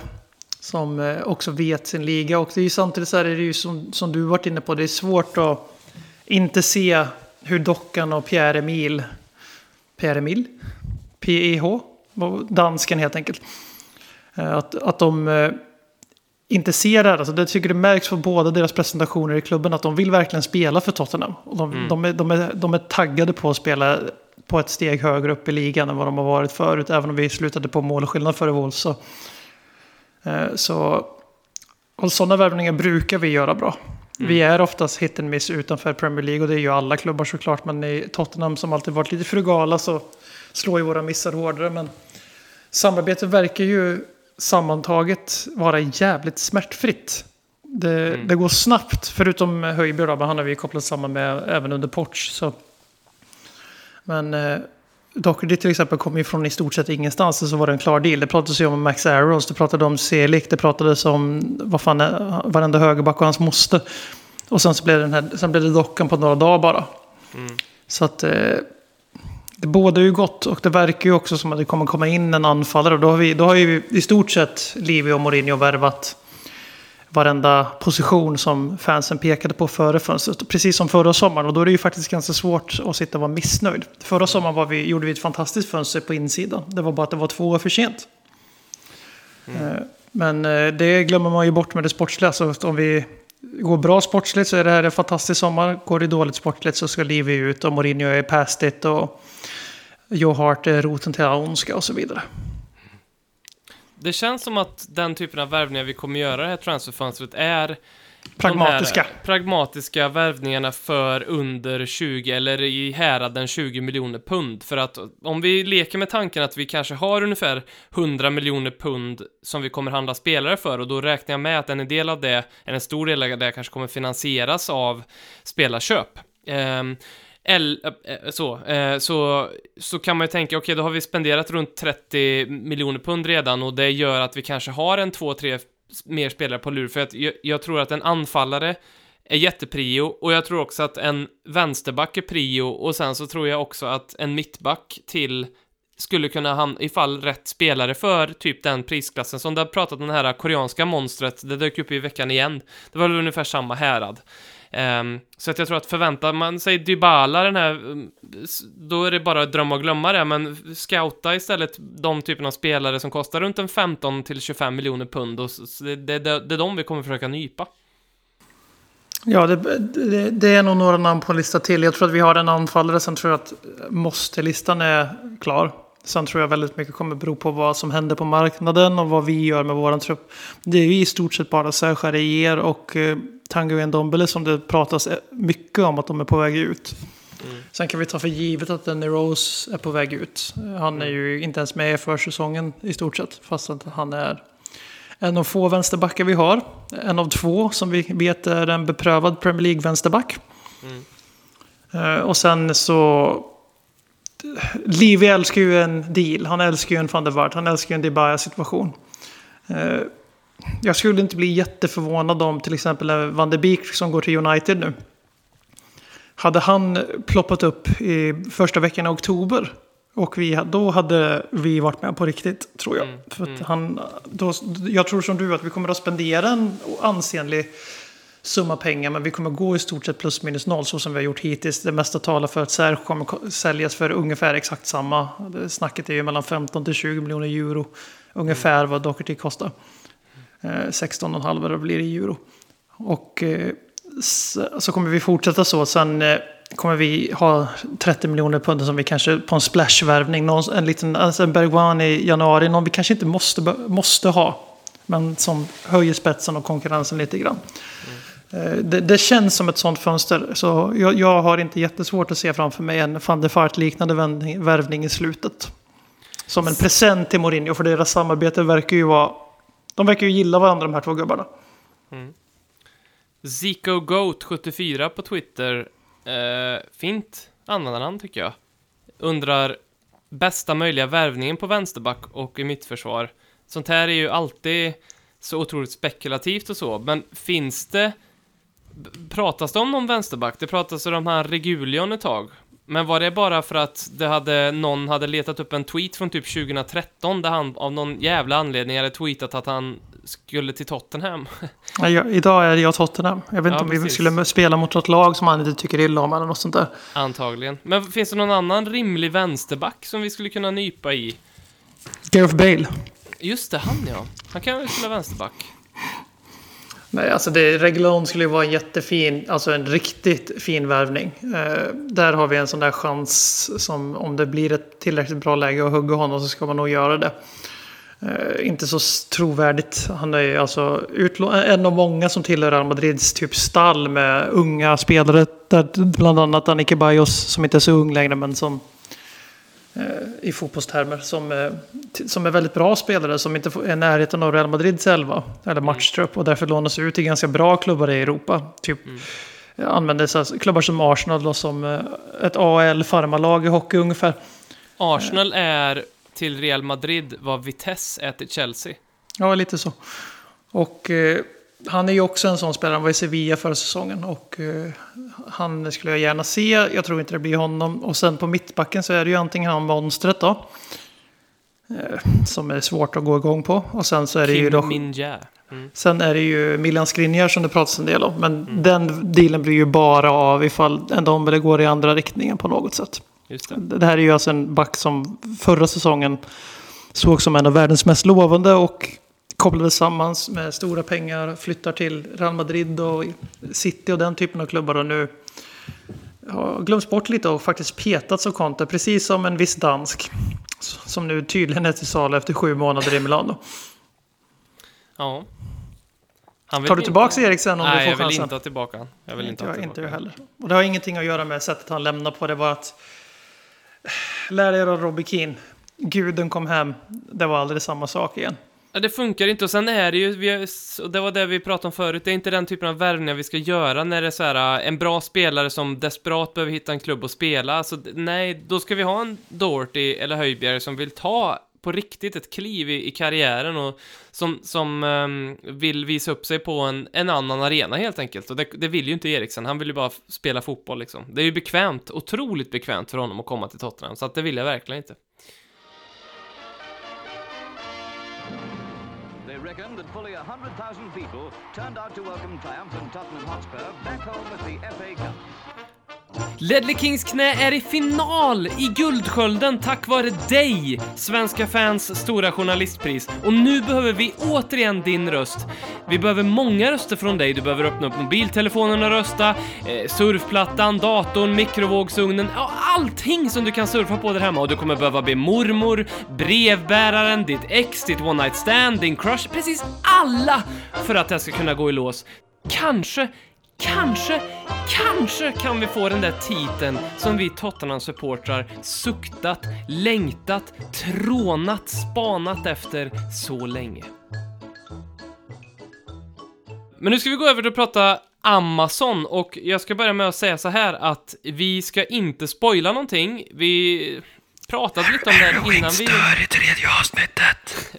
Som eh, också vet sin liga. Och det är ju samtidigt så här, är det ju som, som du varit inne på, det är svårt att inte se hur Dockan och Pierre Emil, Pierre Emil? PEH? Dansken helt enkelt. Eh, att, att de eh, här. Alltså, det tycker det märks på båda deras presentationer i klubben att de vill verkligen spela för Tottenham. Och de, de, är, de, är, de är taggade på att spela på ett steg högre upp i ligan än vad de har varit förut. Även om vi slutade på målskillnad före Wolves. Så, eh, så, och sådana värvningar brukar vi göra bra. Vi är oftast hit and miss utanför Premier League och det är ju alla klubbar såklart. Men i Tottenham som alltid varit lite frugala så slår ju våra missar hårdare. Men samarbetet verkar ju sammantaget vara jävligt smärtfritt. Det, det går snabbt, förutom Höjby då, men han har vi kopplat samman med även under Porch. Så. Men eh, Doherty till exempel kom ju från i stort sett ingenstans, så var det en klar deal. Det pratades ju om Max Arrows, det pratades om Selik, det pratades om vad fan, varenda högerback och hans moster. Och sen, så blev den här, sen blev det dockan på några dagar bara. Så att eh, det båda ju gott och det verkar ju också som att det kommer komma in en anfallare. Och då har, vi, då har ju i stort sett Livio och Mourinho värvat varenda position som fansen pekade på före fönstret. Precis som förra sommaren. Och då är det ju faktiskt ganska svårt att sitta och vara missnöjd. Förra sommaren var vi, gjorde vi ett fantastiskt fönster på insidan. Det var bara att det var två år för sent. Eh, Men eh, det glömmer man ju bort med det sportsliga. Så om vi går bra sportsligt så är det här en fantastisk sommar. Går det dåligt sportsligt så ska Livio ut och Mourinho är past it. Och Joe Hart är roten till all ondska och så vidare. Det känns som att den typen av värvningar vi kommer göra det här transferfönstret är Pragmatiska. pragmatiska värvningarna för under 20 eller i häraden 20 miljoner pund. För att om vi leker med tanken att vi kanske har ungefär 100 miljoner pund som vi kommer handla spelare för och då räknar jag med att en del av det, eller en stor del av det kanske kommer finansieras av spelarköp. Ehm, eller, eh, eh, så, eh, så, så kan man ju tänka, okej, okay, då har vi spenderat runt 30 miljoner pund redan och det gör att vi kanske har en 2-3 mer spelare på lur, för att jag, jag tror att en anfallare är jätteprio och jag tror också att en vänsterback är prio och sen så tror jag också att en mittback till skulle kunna hamna, ifall rätt spelare för typ den prisklassen som du har pratat om det här koreanska monstret, det dök upp i veckan igen. Det var väl ungefär samma härad. Um, så att jag tror att förväntar man sig Dybala den här, mm, då är det bara att drömma och glömma det, men scouta istället de typerna av spelare som kostar runt en 15 till 25 miljoner pund och det, det, det, det är de vi kommer försöka nypa. Ja, det, det, det, är nog några namn på en lista till. Jag tror att vi har en anfallare, sen tror jag att eh, måste-listan är klar. Sen tror jag väldigt mycket kommer bero på vad som händer på marknaden och vad vi gör med vår trupp. Det är ju i stort sett bara Serge och eh, eh, Tango Ndombele som det pratas mycket om att de är på väg ut. Mm. Sen kan vi ta för givet att Danny Rose är på väg ut. Han är ju inte ens med i försäsongen i stort sett. Fast att han är en av få vänsterbackar vi har. En av två som vi vet är en beprövad Premier League-vänsterback. Mm. Uh, och sen så... Livi älskar ju en deal. Han älskar ju en van der Waart. Han älskar ju en Debaya-situation. Jag skulle inte bli jätteförvånad om till exempel Van de Beek som går till United nu. Hade han ploppat upp i första veckan i oktober och vi, då hade vi varit med på riktigt, tror jag. Mm, För mm. han, då, jag tror som du att vi kommer att spendera en ansenlig summa pengar, men vi kommer gå i stort sett plus minus noll så som vi har gjort hittills. Det mesta talar för att Serge kommer säljas för ungefär exakt samma. Snacket är ju mellan 15 till 20 miljoner euro. Ungefär vad Doherty kostar. 16,5 eh, blir det i euro. Och eh, så kommer vi fortsätta så. Sen eh, kommer vi ha 30 miljoner pund som vi kanske på en splashvärvning. En liten alltså en Bergwan i januari. Någon vi kanske inte måste, måste ha. Men som höjer spetsen och konkurrensen lite grann. Mm. Det, det, känns som ett sånt fönster. Så jag, jag, har inte jättesvårt att se framför mig en van der Fart-liknande värvning i slutet. Som en present till Mourinho. För deras samarbete verkar ju vara de verkar ju gilla varandra de här två gubbarna. Mm. Zico Goat 74 på Twitter. Eh, fint användarnamn tycker jag. Undrar bästa möjliga värvningen på vänsterback och i mittförsvar. Sånt här är ju alltid så otroligt spekulativt och så, men finns det Pratas det om någon vänsterback? Det pratas om här Regulion ett tag. Men var det bara för att det hade, någon hade letat upp en tweet från typ 2013 där han av någon jävla anledning hade tweetat att han skulle till Tottenham? Ja, jag, idag är jag Tottenham. Jag vet inte ja, om precis. vi skulle spela mot något lag som han inte tycker illa om eller något sånt där. Antagligen. Men finns det någon annan rimlig vänsterback som vi skulle kunna nypa i? Gareth Bale. Just det, han ja. Han kan väl spela vänsterback. Nej, alltså det, Reglon skulle ju vara en jättefin, alltså en riktigt fin värvning. Eh, där har vi en sån där chans som om det blir ett tillräckligt bra läge att hugga honom så ska man nog göra det. Eh, inte så trovärdigt. Han är ju alltså eh, en av många som tillhör Real Madrids typ stall med unga spelare. Där bland annat Anike Bajos som inte är så ung längre men som i fotbollstermer som, eh, som är väldigt bra spelare som inte är i närheten av Real Madrids elva eller matchtrupp och därför lånas ut till ganska bra klubbar i Europa. Typ mm. använder sig klubbar som Arsenal då, som eh, ett AL farmarlag i hockey ungefär. Arsenal är till Real Madrid vad Vitesse är till Chelsea. Ja, lite så. Och han är ju också en sån spelare. Han var i Sevilla förra säsongen. Och uh, han skulle jag gärna se. Jag tror inte det blir honom. Och sen på mittbacken så är det ju antingen han monstret då. Uh, som är svårt att gå igång på. Och sen så är det Kim ju då... Mm. Sen är det ju Milan Skriniar som det pratas en del om. Men mm. den dealen blir ju bara av ifall en Dombele går i andra riktningen på något sätt. Det. det här är ju alltså en back som förra säsongen såg som en av världens mest lovande. Och kopplades samman med stora pengar, flyttar till Real Madrid och City och den typen av klubbar och nu har glömts bort lite och faktiskt petats av Conte, precis som en viss dansk som nu tydligen är till salu efter sju månader i Milano. Ja. Tar du inte- tillbaka Eriksen om Nej, du får jag vill chansen? inte ha tillbaka han. Jag vill inte ha jag, tillbaka inte jag heller. Och det har ingenting att göra med sättet han lämnar på. Det var att lär er av Robbie Keane. Guden kom hem. Det var aldrig samma sak igen. Ja, det funkar inte och sen är det ju, vi, och det var det vi pratade om förut, det är inte den typen av värvningar vi ska göra när det är så här, äh, en bra spelare som desperat behöver hitta en klubb att spela. Alltså, nej, då ska vi ha en Doherty eller Höjbjerg som vill ta på riktigt ett kliv i, i karriären och som, som um, vill visa upp sig på en, en annan arena helt enkelt. Och det, det vill ju inte Eriksen, han vill ju bara spela fotboll liksom. Det är ju bekvämt, otroligt bekvämt för honom att komma till Tottenham, så att det vill jag verkligen inte. They reckon that fully 100,000 people turned out to welcome triumph in Tottenham Hotspur back home at the FA Cup. Ledley Kings knä är i final i Guldskölden tack vare dig, svenska fans stora journalistpris. Och nu behöver vi återigen din röst. Vi behöver många röster från dig. Du behöver öppna upp mobiltelefonen och rösta, eh, surfplattan, datorn, mikrovågsugnen, ja, allting som du kan surfa på där hemma. Och du kommer behöva be mormor, brevbäraren, ditt ex, ditt one night stand, din crush, precis alla för att det ska kunna gå i lås. Kanske Kanske, kanske kan vi få den där titeln som vi Tottenham-supportrar suktat, längtat, trånat, spanat efter så länge. Men nu ska vi gå över till att prata Amazon och jag ska börja med att säga så här att vi ska inte spoila någonting. Vi pratade lite om det här innan vi... i tredje avsnittet.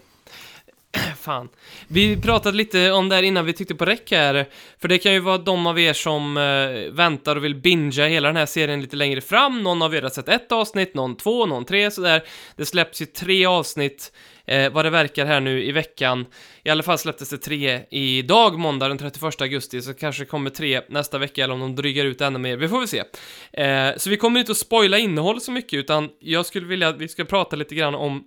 Fan. Vi pratade lite om det här innan vi tyckte på räck här, för det kan ju vara de av er som eh, väntar och vill binga hela den här serien lite längre fram. Någon av er har sett ett avsnitt, någon två, någon tre sådär. Det släpps ju tre avsnitt eh, vad det verkar här nu i veckan. I alla fall släpptes det tre idag, måndag den 31 augusti, så kanske det kommer tre nästa vecka eller om de drygar ut ännu mer. Vi får väl se. Eh, så vi kommer inte att spoila innehåll så mycket, utan jag skulle vilja att vi ska prata lite grann om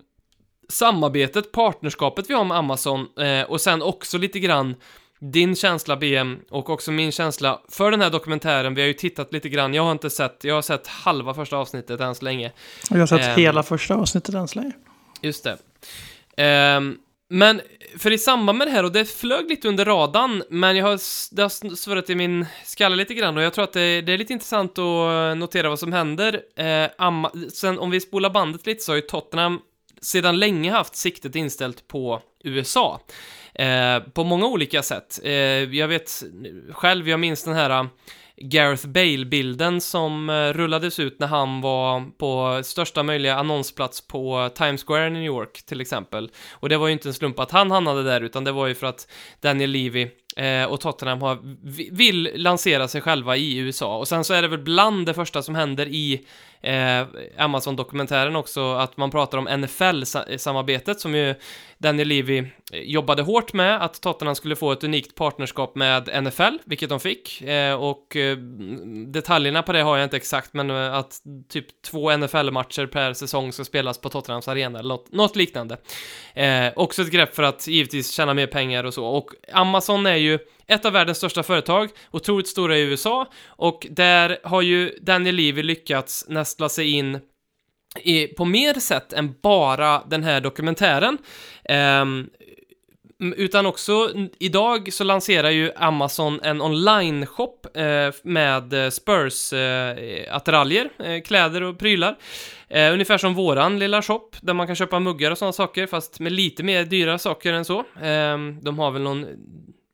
samarbetet, partnerskapet vi har med Amazon eh, och sen också lite grann din känsla BM och också min känsla för den här dokumentären. Vi har ju tittat lite grann, jag har inte sett, jag har sett halva första avsnittet än så länge. Och jag har sett Ehm. hela första avsnittet än så länge. Just det. Ehm, men för i samband med det här, och det flög lite under radarn, men jag har, det har svurrat i min skalle lite grann och jag tror att det, det är lite intressant att notera vad som händer. Eh, Amma, sen om vi spolar bandet lite så har ju Tottenham sedan länge haft siktet inställt på USA. Eh, på många olika sätt. Eh, jag vet själv, jag minns den här eh, Gareth Bale-bilden som eh, rullades ut när han var på största möjliga annonsplats på Times Square i New York till exempel. Och det var ju inte en slump att han hamnade där, utan det var ju för att Daniel Levy eh, och Tottenham har, vill lansera sig själva i USA. Och sen så är det väl bland det första som händer i eh, Amazon-dokumentären också att man pratar om NFL-samarbetet som ju Daniel Levy eh, jobbade hårt med, att Tottenham skulle få ett unikt partnerskap med NFL, vilket de fick. Eh, och eh, detaljerna på det har jag inte exakt, men eh, att typ två NFL-matcher per säsong ska spelas på Tottenhams arena, eller något, något liknande. Eh, också ett grepp för att givetvis tjäna mer pengar och så. Och Amazon är ju ett av världens största företag, otroligt stora i USA, och där har ju Daniel Levy lyckats nästla sig in i, på mer sätt än bara den här dokumentären. Um, utan också, idag så lanserar ju Amazon en online-shop eh, med Spurs-attiraljer, eh, eh, kläder och prylar. Eh, ungefär som våran lilla shop, där man kan köpa muggar och sådana saker, fast med lite mer dyra saker än så. Ehm, de har väl någon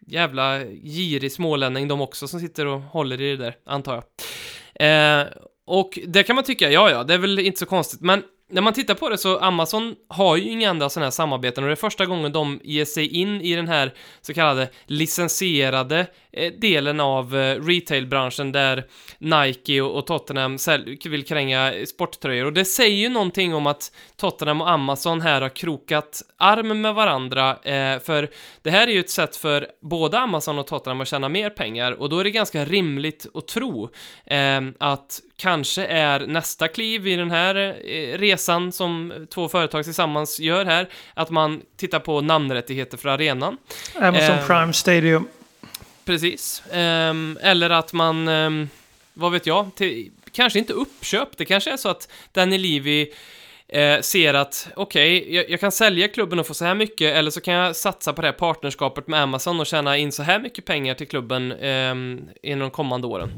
jävla girig smålänning de också som sitter och håller i det där, antar jag. Eh, och det kan man tycka, ja ja, det är väl inte så konstigt, men när man tittar på det så Amazon har ju inga andra sådana här samarbeten och det är första gången de ger sig in i den här så kallade licensierade delen av eh, retailbranschen där Nike och, Tottenham vill kränga sporttröjor och det säger ju någonting om att Tottenham och Amazon här har krokat arm med varandra eh, för det här är ju ett sätt för både Amazon och Tottenham att tjäna mer pengar och då är det ganska rimligt att tro eh, att kanske är nästa kliv i den här eh, resan som två företag tillsammans gör här, att man tittar på namnrättigheter för arenan. Amazon. Prime Stadium. Precis. Ehm, eller att man, ehm, vad vet jag, till, kanske inte uppköp. Det kanske är så att Danny Levy eh, ser att okej, jag, jag kan sälja klubben och få så här mycket, eller så kan jag satsa på det här partnerskapet med Amazon och tjäna in så här mycket pengar till klubben eh, inom de kommande åren.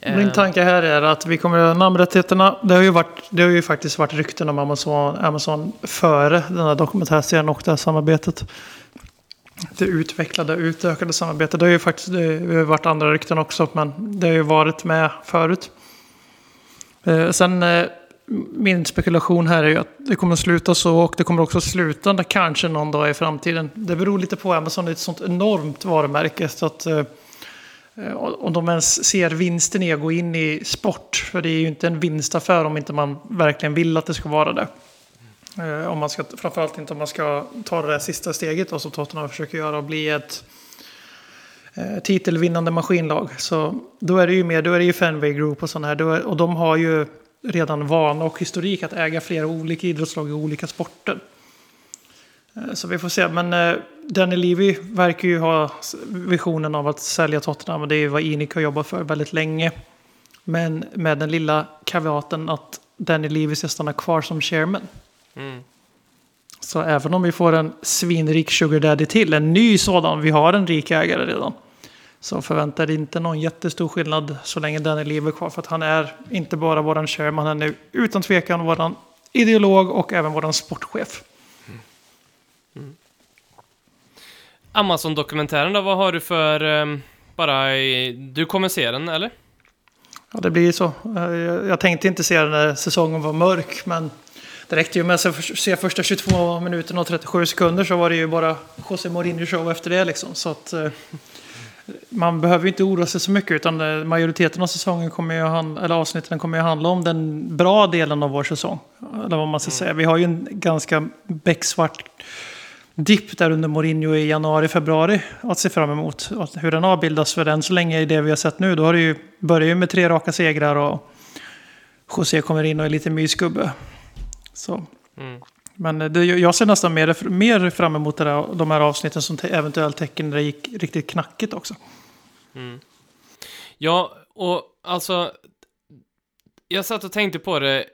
Eh, Min tanke här är att vi kommer namnrättigheterna. Det har ju, varit, det har ju faktiskt varit rykten om Amazon, Amazon före den här dokumentärserien och det här samarbetet. Det utvecklade, utökade samarbetet. Det har ju faktiskt det har varit andra rykten också, men det har ju varit med förut. Eh, sen eh, min spekulation här är ju att det kommer att sluta så och det kommer också att sluta kanske någon dag i framtiden. Det beror lite på Amazon, det är ett sånt enormt varumärke så att eh, om de ens ser vinsten i att gå in i sport. För det är ju inte en vinstaffär om inte man verkligen vill att det ska vara det. Eh, om man ska, framförallt inte om man ska ta det där sista steget då, som Tottenham försöker göra och bli ett eh, titelvinnande maskinlag. Så då är det ju mer, då är det ju Fenway Group och sådana här. Är, och de har ju redan vana och historik att äga flera olika idrottslag i olika sporter. Eh, så vi får se. Men eh, Danny Levy verkar ju ha visionen av att sälja Tottenham. Och det är ju vad Inic har jobbat för väldigt länge. Men med den lilla kaviaten att Danny Levy ska stanna kvar som chairman. Mm. Så även om vi får en svinrik sugar daddy till, en ny sådan, vi har en rik ägare redan. Så förväntar inte någon jättestor skillnad så länge Danny Levy är kvar. För att han är inte bara våran chairman, han är utan tvekan våran ideolog och även våran sportchef. Amazon-dokumentären då, vad har du för... ehm, bara i, Du kommer se den, eller? Ja, det blir så. Eh, Jag jag tänkte inte se den när säsongen var mörk, men det räckte ju med att se första 22 minuterna och 37 sekunder så var det ju bara José Mourinho show efter det liksom. Så att eh, man behöver ju inte oroa sig så mycket utan eh, majoriteten av säsongen kommer ju han, eller avsnitten kommer ju handla om den bra delen av vår säsong. Eller vad man ska säga. Vi har ju en ganska becksvart dipp där under Mourinho i januari, februari att se fram emot. Och hur den avbildas för än så länge i det vi har sett nu. Då har det ju, börjar ju med tre raka segrar och José kommer in och är lite mysgubbe. Så. Mm. Men det, jag ser nästan mer, mer fram emot det där, de här avsnitten som te, eventuellt tecken när det gick riktigt knackigt också. Ja, och alltså... Jag satt och tänkte på det.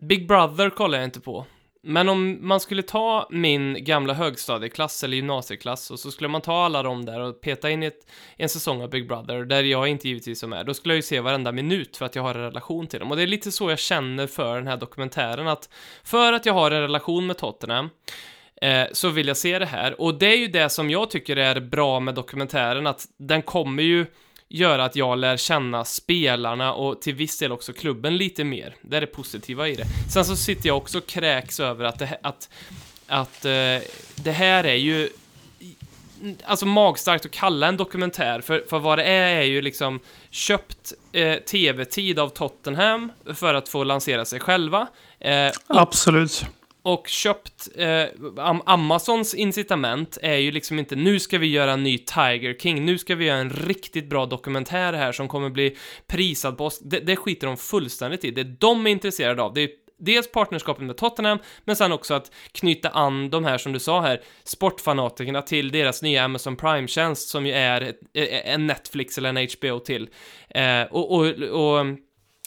Big Brother kollar jag inte på. Men om man skulle ta min gamla högstadieklass eller gymnasieklass och så skulle man ta alla dem där och peta in i ett, en säsong av Big Brother där jag inte givetvis är med, då skulle jag ju se varenda minut för att jag har en relation till dem. Och det är lite så jag känner för den här dokumentären, att för att jag har en relation med Tottenham eh, så vill jag se det här. Och det är ju det som jag tycker är bra med dokumentären, att den kommer ju göra att jag lär känna spelarna och till viss del också klubben lite mer. Det är det positiva i det. Sen så sitter jag också och kräks över att det, att, att uh, det här är ju alltså magstarkt att kalla en dokumentär, för, för vad det är är ju liksom köpt eh, tv-tid av Tottenham för att få lansera sig själva. Eh, Absolut och köpt eh, Amazons incitament är ju liksom inte nu ska vi göra en ny Tiger King, nu ska vi göra en riktigt bra dokumentär här som kommer bli prisad på oss. Det, det skiter de fullständigt i. Det de är intresserade av, det är dels partnerskapet med Tottenham, men sen också att knyta an de här, som du sa här, sportfanatikerna till deras nya Amazon Prime-tjänst som ju är eh, en Netflix eller en HBO till. Eh, och, och, och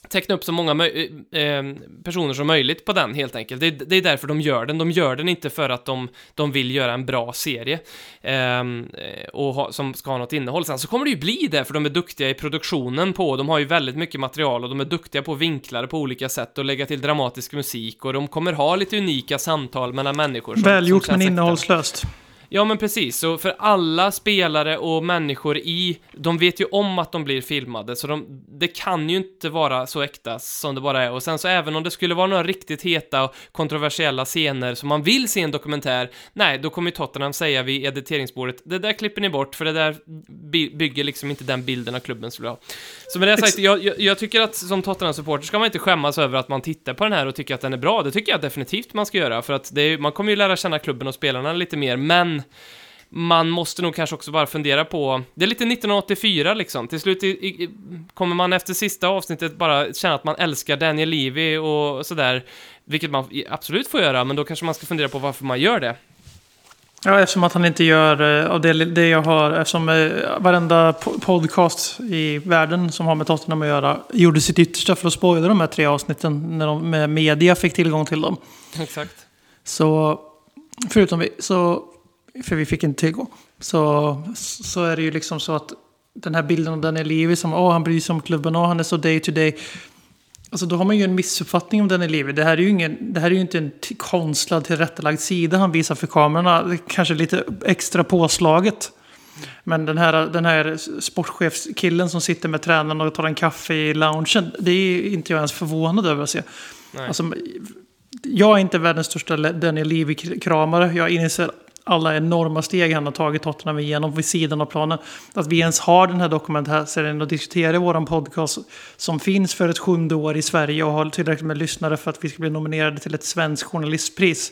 teckna upp så många eh, eh, personer som möjligt på den helt enkelt. Det, det är därför de gör den. De gör den inte för att de, de vill göra en bra serie ehm, eh, och ha, som ska ha något innehåll. Sen så kommer det ju bli det, för de är duktiga i produktionen på, de har ju väldigt mycket material och de är duktiga på att vinkla det på olika sätt och lägga till dramatisk musik och de kommer ha lite unika samtal mellan människor. Som, Välgjort som men innehållslöst. Ja, men precis. Så för alla spelare och människor i, de vet ju om att de blir filmade, så de, det kan ju inte vara så äkta som det bara är. Och sen så även om det skulle vara några riktigt heta och kontroversiella scener som man vill se i en dokumentär, nej, då kommer ju Tottenham säga vid editeringsbordet, det där klipper ni bort, för det där by- bygger liksom inte den bilden av klubben skulle ha. Så med det sagt, jag, jag, jag tycker att som Tottenham-supporter ska man inte skämmas över att man tittar på den här och tycker att den är bra. Det tycker jag definitivt man ska göra, för att det är, man kommer ju lära känna klubben och spelarna lite mer, men man måste nog kanske också bara fundera på, det är lite 1984 liksom, till slut i, i, kommer man efter sista avsnittet bara känna att man älskar Daniel Levy och sådär, vilket man absolut får göra, men då kanske man ska fundera på varför man gör det. Ja, eftersom att han inte gör, eh, av det, det jag har, eftersom eh, varenda po- podcast i världen som har med Tottenham att göra gjorde sitt yttersta för att spoila de här tre avsnitten när de med media fick tillgång till dem. Exakt. Så, förutom vi, så, för vi fick inte tillgång, så, så är det ju liksom så att den här bilden av Daniel Levy som, åh han bryr sig om klubben, åh han är så day to day. Alltså då har man ju en missuppfattning om Daniel Levy. Det här är ju, ingen, det här är ju inte en konstlad tillrättalagd sida han visar för kamerorna. Kanske lite extra påslaget. Men den här, den här sportchefskillen som sitter med tränaren och tar en kaffe i loungen, det är inte jag ens förvånad över att se. Nej. Alltså, jag är inte världens största Daniel Levy-kramare. Jag inser alla enorma steg han har tagit Tottenham igenom vid sidan av planen. Att vi ens har den här dokumentärserien och diskuterar i vår podcast som finns för ett sjunde år i Sverige och har tillräckligt med lyssnare för att vi ska bli nominerade till ett svenskt journalistpris.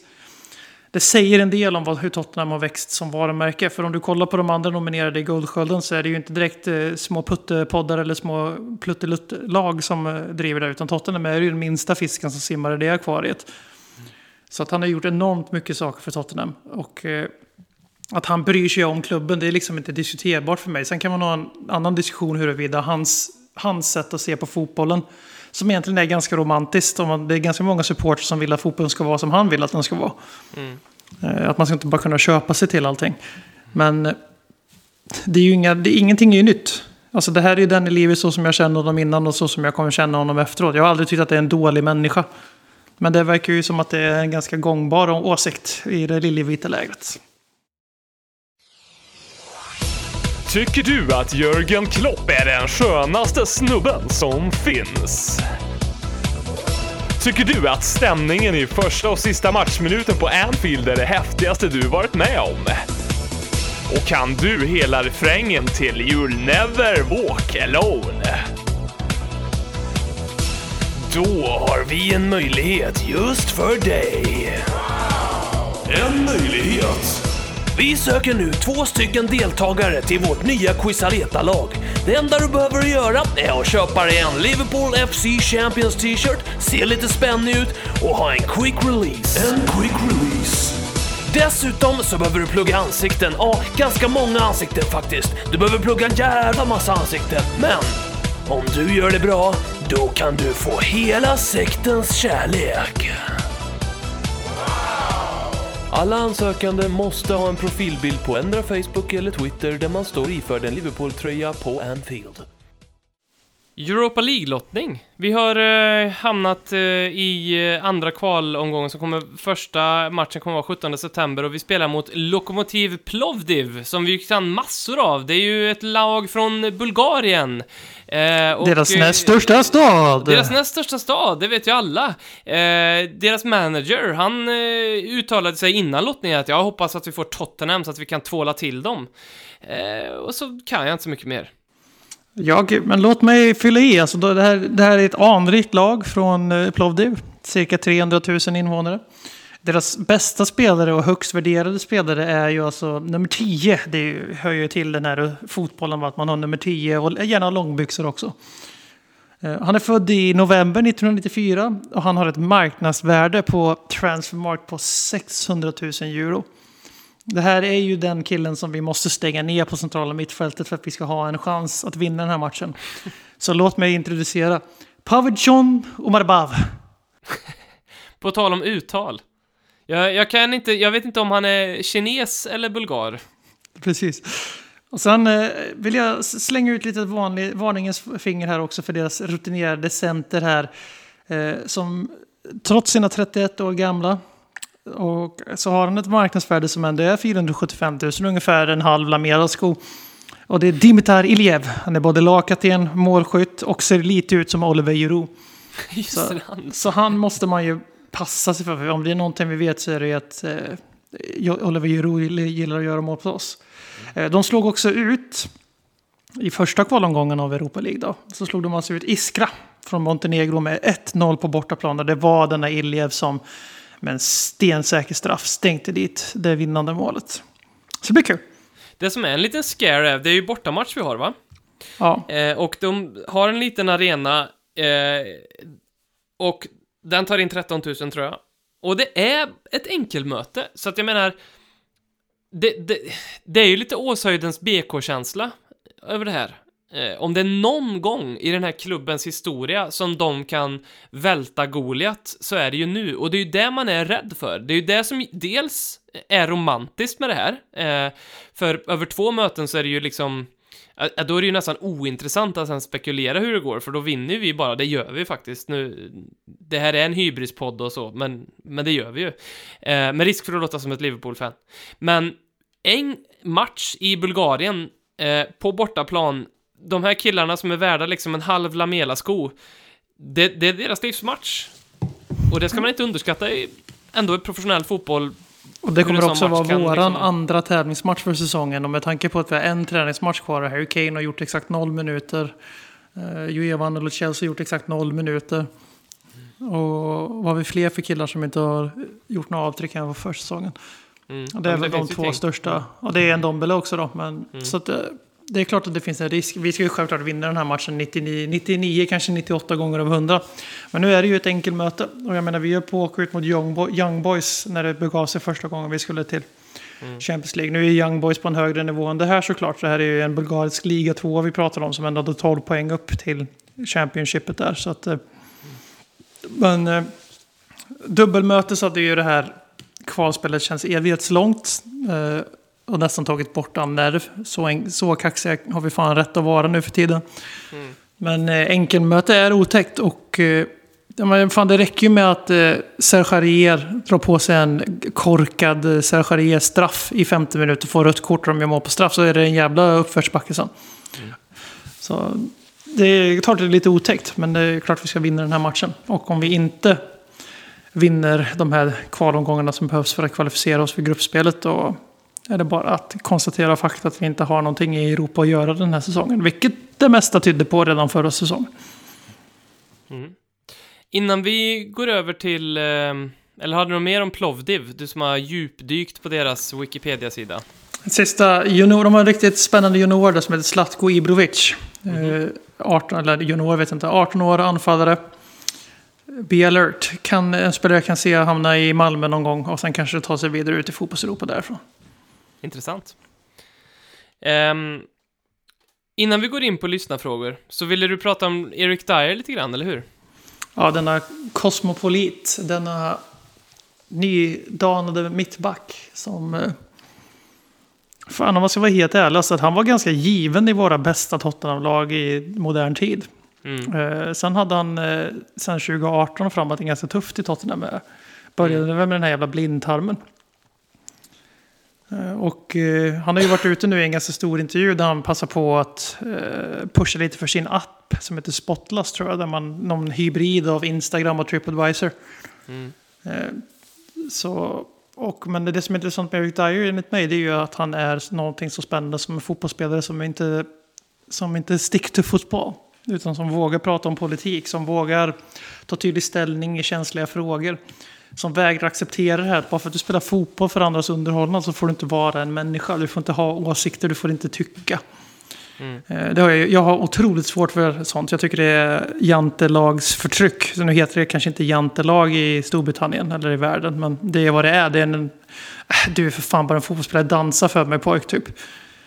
Det säger en del om vad, hur Tottenham har växt som varumärke. För om du kollar på de andra nominerade i Guldskölden så är det ju inte direkt eh, små puttepoddar eller små pluttelutt-lag som eh, driver det. Utan Tottenham är ju den minsta fisken som simmar i det akvariet. Så att han har gjort enormt mycket saker för Tottenham. Och eh, att han bryr sig om klubben, det är liksom inte diskuterbart för mig. Sen kan man ha en annan diskussion huruvida hans, hans sätt att se på fotbollen, som egentligen är ganska romantiskt. Om man, det är ganska många supporters som vill att fotbollen ska vara som han vill att den ska vara. Eh, Att man ska inte bara kunna köpa sig till allting. Men eh, det är ju inga, det, ingenting är ju nytt. Alltså det här är ju den i livet så som jag känner honom innan och så som jag kommer känna honom efteråt. Jag har aldrig tyckt att det är en dålig människa. Men det verkar ju som att det är en ganska gångbar åsikt i det lillevita lägret. Tycker du att Jörgen Klopp är den skönaste snubben som finns? Tycker du att stämningen i första och sista matchminuten på Anfield är det häftigaste du varit med om? Och kan du hela refrängen till You'll never walk alone? Då har vi en möjlighet just för dig. En möjlighet? Vi söker nu två stycken deltagare till vårt nya Quizareta-lag. Det enda du behöver göra är att köpa dig en Liverpool FC Champions t-shirt, se lite spännig ut och ha en quick release. En quick release. Dessutom så behöver du plugga ansikten. Ja, ganska många ansikten faktiskt. Du behöver plugga en jävla massa ansikten. Men om du gör det bra, då kan du få hela sektens kärlek. Alla ansökande måste ha en profilbild på endera Facebook eller Twitter där man står iförd en Liverpool-tröja på Anfield. Europa League-lottning. Vi har eh, hamnat eh, i eh, andra kvalomgången som kommer, första matchen kommer vara 17 september och vi spelar mot Lokomotiv Plovdiv som vi kan massor av. Det är ju ett lag från Bulgarien. Eh, och, Deras eh, näst största stad! Deras näst största stad, det vet ju alla. Eh, deras manager, han uttalade sig innan lottningen att jag hoppas att vi får Tottenham så att vi kan tvåla till dem. Och så kan jag inte så mycket mer. Jag, men låt mig fylla i. Alltså, det, här, det här är ett anrikt lag från eh, Plovdiv. Cirka 300 000 invånare. Deras bästa spelare och högst värderade spelare är ju alltså nummer 10. Det hör ju till den här fotbollen att man har nummer 10 och gärna långbyxor också. Eh, han är född i november 1994 och han har ett marknadsvärde på Transfermarkt på 600 000 euro. Det här är ju den killen som vi måste stänga ner på centrala mittfältet för att vi ska ha en chans att vinna den här matchen. Så låt mig introducera Pavitjon Omarbav. På tal om uttal. Jag, jag kan inte, jag vet inte om han är kines eller bulgar. Precis. Och sen eh, vill jag slänga ut lite vanlig, varningens finger här också för deras rutinerade center här. Eh, som trots sina 31 år gamla och så har han ett marknadsvärde som ändå är 475 000, ungefär en halv Lamela-sko. Och det är Dimitar Iljev. Han är både lagkapten, målskytt och ser lite ut som Oliver Giroud. Så, så han måste man ju passa sig för. för Om det är någonting vi vet så är det att eh, Oliver Giroud gillar att göra mål på oss. Eh, de slog också ut i första kvalomgången av Europa League. Då, så slog de alltså ut Iskra från Montenegro med 1-0 på bortaplan. Och det var den där Iljev som med en stensäker straff stänkte dit det vinnande målet. Så det blir kul. Det som är en liten scare är, det är ju bortamatch vi har va? Ja, Eh, och de har en liten arena eh, och den tar in 13 000 tror jag. Och det är ett enkelmöte, så att jag menar det, det, det är ju lite Åshöjdens BK-känsla över det här. Eh, om det är någon gång i den här klubbens historia som de kan välta Goliat så är det ju nu. Och det är ju det man är rädd för. Det är ju det som dels är romantiskt med det här. Eh, för över två möten så är det ju liksom Ja, då är det ju nästan ointressant att sen spekulera hur det går, för då vinner vi bara, det gör vi faktiskt. Nu, det här är en hybrispodd och så, men, men det gör vi ju. Eh, med risk för att låta som ett Liverpool-fan. Men en match i Bulgarien, eh, på bortaplan, de här killarna som är värda liksom en halv Lamela-sko, det, det är deras livsmatch. Och det ska man inte underskatta i ändå i professionell fotboll Och det kommer också vara våran liksom- andra tävlingsmatch för säsongen. Och med tanke på att vi har en träningsmatch kvar och Harry Kane har gjort exakt noll minuter. Uh, Joevan och Celso har gjort exakt noll minuter. Och vad har vi fler för killar som inte har gjort några avtryck än på försäsongen? Mm. Och det är Ja, väl de två största. Och det är en Dombele också då. Men, Mm. Så att, eh, det är klart att det finns en risk. Vi ska ju självklart vinna den här matchen 99, 99 kanske 98 gånger av 100. Men nu är det ju ett enkelmöte. Och jag menar, vi är på åka ut mot Young, Bo- Young Boys när det begav sig första gången vi skulle till Mm. Champions League. Nu är Young Boys på en högre nivå än det här såklart. Det här är ju en bulgarisk liga 2 vi pratar om som ändå hade 12 poäng upp till Championshipet där. Så att, eh, men eh, dubbelmöte så hade ju det här kvalspelet känns evighetslångt. Eh, och nästan tagit bort all nerv. Så, en, så kaxiga har vi fan rätt att vara nu för tiden. Mm. Men eh, enkelmöte är otäckt och eh, men fan, det räcker ju med att eh, Serge Arier drar på sig en korkad eh, Serge Arier-straff i 50 minuter och får rött kort om jag mål på straff så är det en jävla uppförsbacke sen. Så det är klart det är lite otäckt men det är klart vi ska vinna den här matchen. Och om vi inte vinner de här kvalomgångarna som behövs för att kvalificera oss för gruppspelet då är det bara att konstatera fakta att vi inte har någonting i Europa att göra den här säsongen. Vilket det mesta tydde på redan förra säsongen. Innan vi går över till, eh, eller hade du något mer om Plovdiv? Du som har djupdykt på deras Wikipedia-sida. Sista junior, de har en riktigt spännande junior där som heter Zlatko Ibrovic. Eh, 18, eller junior vet inte, 18 år, anfallare. Be alert. Kan, en spelare kan se hamna i Malmö någon gång och sen kanske ta sig vidare ut i fotbollseuropa därifrån. Intressant. Ehm, innan vi går in på lyssnarfrågor, så ville du prata om Eric Dyer lite grann, eller hur? Ja, denna kosmopolit, denna nydanade mittback som... eh, Fan, om man ska vara helt ärlig, så att han var ganska given i våra bästa Tottenham-lag i modern tid. Mm. Eh, sen hade han eh, sen 2018 och framåt en ganska tufft i Tottenham. Med. Började väl med den här jävla blindtarmen. Eh, och eh, han har ju varit ute nu i en ganska stor intervju där han passar på att eh, pusha lite för sin app som heter Spotless tror jag. Där man, någon hybrid av Instagram och Tripadvisor. Mm. Så, och, men det som är intressant med Eric Dyer enligt mig det är ju att han är någonting så spännande som en fotbollsspelare som inte, som inte stick to fotboll. Utan som vågar prata om politik, som vågar ta tydlig ställning i känsliga frågor. Som vägrar acceptera det här bara för att du spelar fotboll för andras underhållande så får du inte vara en människa. Du får inte ha åsikter, du får inte tycka. Mm. Eh, Det har jag, jag har otroligt svårt för sånt. Jag tycker det är jantelagsförtryck. Så nu heter det kanske inte jantelag i Storbritannien eller i världen. Men det är vad det är. Det är en, äh, du är för fan bara en fotbollsspelare. Dansa för mig pojk typ.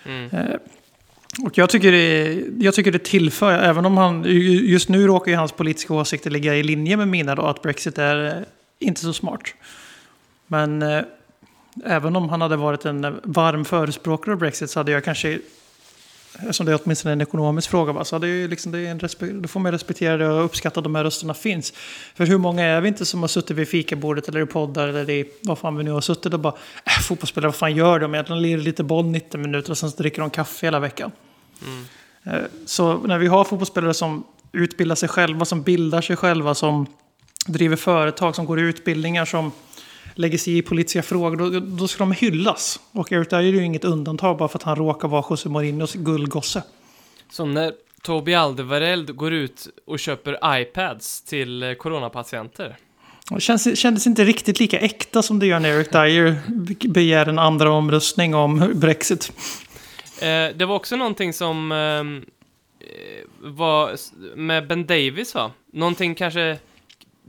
Mm. Eh, Och jag tycker, det, jag tycker det tillför, även om han, just nu råkar ju hans politiska åsikter ligga i linje med mina då, att Brexit är inte så smart. Men eh, även om han hade varit en varm förespråkare av Brexit så hade jag kanske, eftersom det är åtminstone en ekonomisk fråga, va, så hade jag liksom, det är en då får man respektera det och uppskatta att de här rösterna finns. För hur många är vi inte som har suttit vid fikabordet eller i poddar eller i vad fan vi nu har suttit och bara, äh, fotbollsspelare, vad fan gör de? Egentligen lirar lite boll 90 minuter och sen dricker de kaffe hela veckan. Eh, Så när vi har fotbollsspelare som utbildar sig själva, som bildar sig själva, som driver företag, som går i utbildningar, som lägger sig i politiska frågor, då, då ska de hyllas. Och Eric Dyer är ju inget undantag bara för att han råkar vara José Mourinhos gullgosse. Som när Toby Alderweireld går ut och köper iPads till eh, coronapatienter. Det känns, kändes inte riktigt lika äkta som det gör när Eric Dyer begär en andra omröstning om Brexit. Eh, det var också någonting som ehm, eh, var med Ben Davis va? Någonting kanske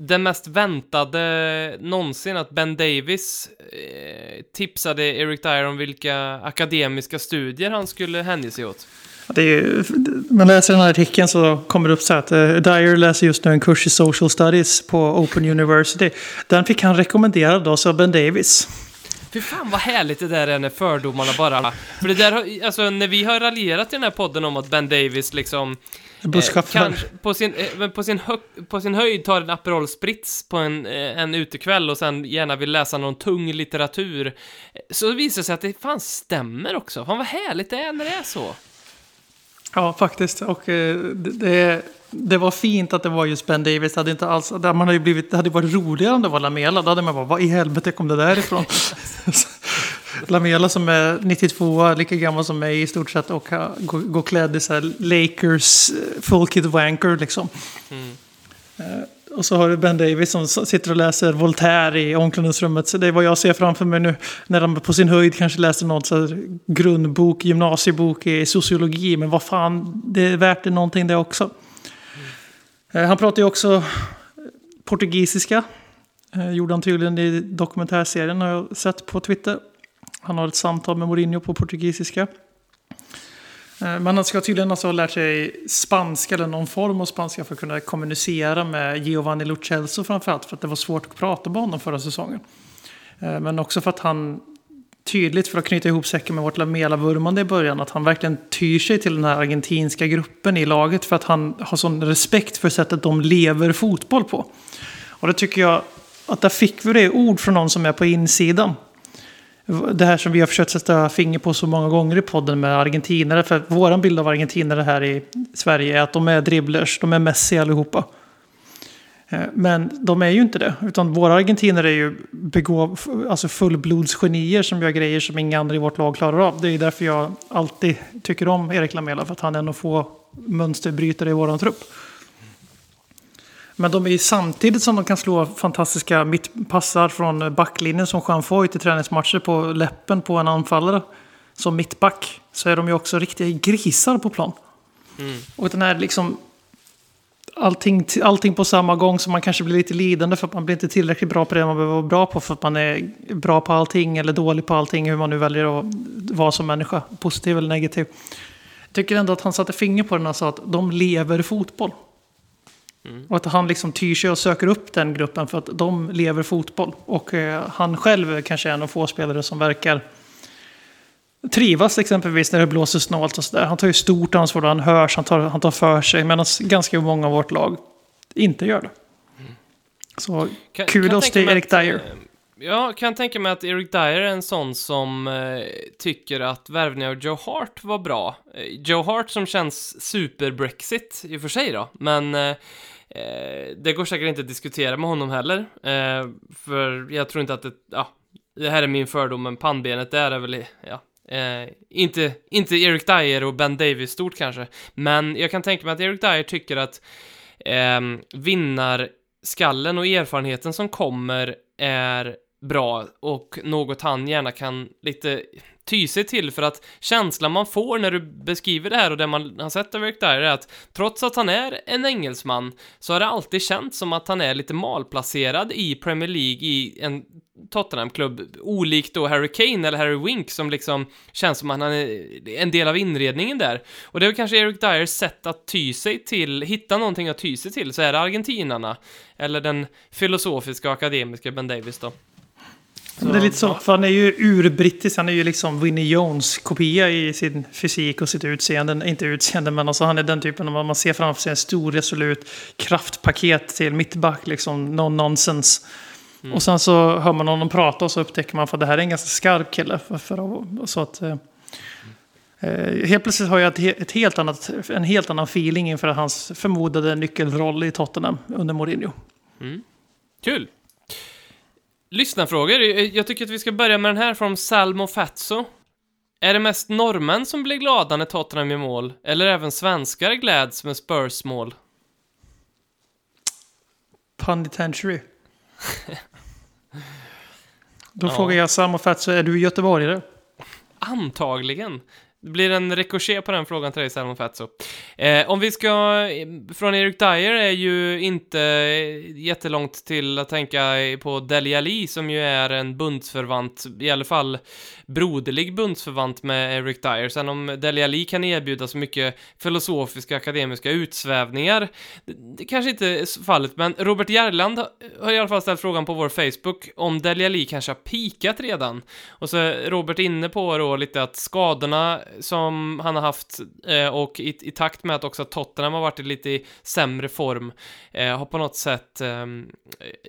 det mest väntade någonsin att Ben Davis eh, tipsade Eric Dyer om vilka akademiska studier han skulle hänge sig åt. Det ju, man läser den här artikeln så kommer det upp så här att uh, Dyer läser just nu en kurs i social studies på Open University. Den fick han rekommenderad då av Ben Davis. Fy fan vad härligt det där är när fördomarna bara... För det där alltså när vi har raljerat i den här podden om att Ben Davis liksom... Busschaufför. kanske på sin, eh, på, sin på sin höjd tar en Aperol Spritz på en, eh, en utekväll och sen gärna vill läsa någon tung litteratur. Eh, Så visar det sig att det fan stämmer också. Fan vad härligt det är när det är så. Ja, faktiskt. Och eh, det, det, var fint att det var just Ben Davis. Det hade, inte alls, man hade ju blivit, det hade varit roligare om det var Lamela. Då hade man bara, vad i helvete kom det där ifrån? Lamela som är 92, lika gammal som mig i stort sett och går, går klädd i så här Lakers eh, full kid wanker liksom. Eh, Och så har du Ben Davis som sitter och läser Voltaire i omklädningsrummet. Så det är vad jag ser framför mig nu. När han på sin höjd kanske läser någon så här grundbok, gymnasiebok i sociologi. Men vad fan, det är värt det någonting det också. Eh, Han pratar ju också portugisiska. Gjorde han tydligen i dokumentärserien har jag sett på Twitter. Han har ett samtal med Mourinho på portugisiska. Eh, men han ska tydligen alltså ha lärt sig spanska eller någon form av spanska för att kunna kommunicera med Giovanni Lucelso framförallt. För att det var svårt att prata med honom förra säsongen. Eh, men också för att han tydligt för att knyta ihop säcken med vårt Lamela-vurmande i början. Att han verkligen tyr sig till den här argentinska gruppen i laget. För att han har sån respekt för sättet de lever fotboll på. Och det tycker jag att där fick vi det ord från någon som är på insidan. Det här som vi har försökt sätta finger på så många gånger i podden med argentinare. För vår bild av argentinare här i Sverige är att de är dribblers, de är Messi allihopa. Eh, men de är ju inte det. Utan våra argentinare är ju begåv, alltså fullblodsgenier som gör grejer som inga andra i vårt lag klarar av. Det är därför jag alltid tycker om Erik Lamela. För att han är en av få mönsterbrytare i våran trupp. Men de är samtidigt som de kan slå fantastiska mittpassar från backlinjen som Jean Foyt i träningsmatcher på läppen på en anfallare. Som mittback så är de ju också riktiga grisar på plan. Och den här liksom allting, allting på samma gång så man kanske blir lite lidande för att man blir inte tillräckligt bra på det man behöver vara bra på för att man är bra på allting eller dålig på allting hur man nu väljer att vara som människa, positiv eller negativ. Jag tycker ändå att han satte finger på den och sa att de lever fotboll. Och att han liksom tyr sig och söker upp den gruppen för att de lever fotboll. Och eh, han själv kanske är en av få spelare som verkar trivas exempelvis när det blåser snålt och sådär. Han tar ju stort ansvar, han hörs, han tar, han tar för sig. Medan ganska många av vårt lag inte gör det. Så Kan- kudos kan till Erik Dyer. Jag Ja, kan tänka mig att Eric Dyer är en sån som eh, tycker att värvningen av Joe Hart var bra. Eh, Joe Hart som känns super-Brexit i och för sig då, men eh, eh, det går säkert inte att diskutera med honom heller. Eh, för jag tror inte att det, ja, det här är min fördom, men pannbenet där är väl, ja, Eh, inte, inte Eric Dyer och Ben Davis stort kanske, men jag kan tänka mig att Eric Dyer tycker att eh, vinnarskallen och erfarenheten som kommer är bra och något han gärna kan lite ty sig till för att känslan man får när du beskriver det här och det man har sett av Eric Dyer är att trots att han är en engelsman så har det alltid känts som att han är lite malplacerad i Premier League i en Tottenham-klubb, olikt då Harry Kane eller Harry Wink som liksom känns som att han är en del av inredningen där. Och det är väl kanske Eric Dyers sätt att ty sig till, hitta någonting att ty sig till, så är det argentinarna, eller den filosofiska och akademiska Ben Davis då det är lite så, för han är ju urbrittisk, han är ju liksom Winnie Jones kopia i sin fysik och sitt utseende. Inte utseende, men alltså han är den typen av man ser framför sig en stor resolut kraftpaket till mittback, liksom no nonsense. Och sen så hör man honom prata och så upptäcker man att det här är en ganska skarp kille. För, för, så att, eh, eh, helt plötsligt har jag ett, ett helt annat, en helt annan feeling inför hans förmodade nyckelroll i Tottenham under Mourinho. Kul! Lyssnarfrågor. Jag tycker att vi ska börja med den här från Salmo Fatso. Är det mest norrmän som blir glada när Tottenham gör mål? Eller även svenskar gläds med Spurs mål? Penitentiary. Då Ja. frågar jag Sam och Fatso, är du göteborgare? Antagligen. Det blir en ricochet på den frågan till dig, Salmon Fatso. Eh, om vi ska, från Eric Dyer är ju inte jättelångt till att tänka på Deli Ali som ju är en bundsförvant, i alla fall broderlig bundsförvant med Eric Dyer. Sen om Deli Ali kan erbjuda så mycket filosofiska, akademiska utsvävningar, det, det kanske inte är fallet, men Robert Järland har i alla fall ställt frågan på vår Facebook om Deli Ali kanske har pikat redan. Och så är Robert inne på då lite att skadorna som han har haft eh, och i, i, takt med att också Tottenham har varit i lite sämre form eh, har på något sätt eh,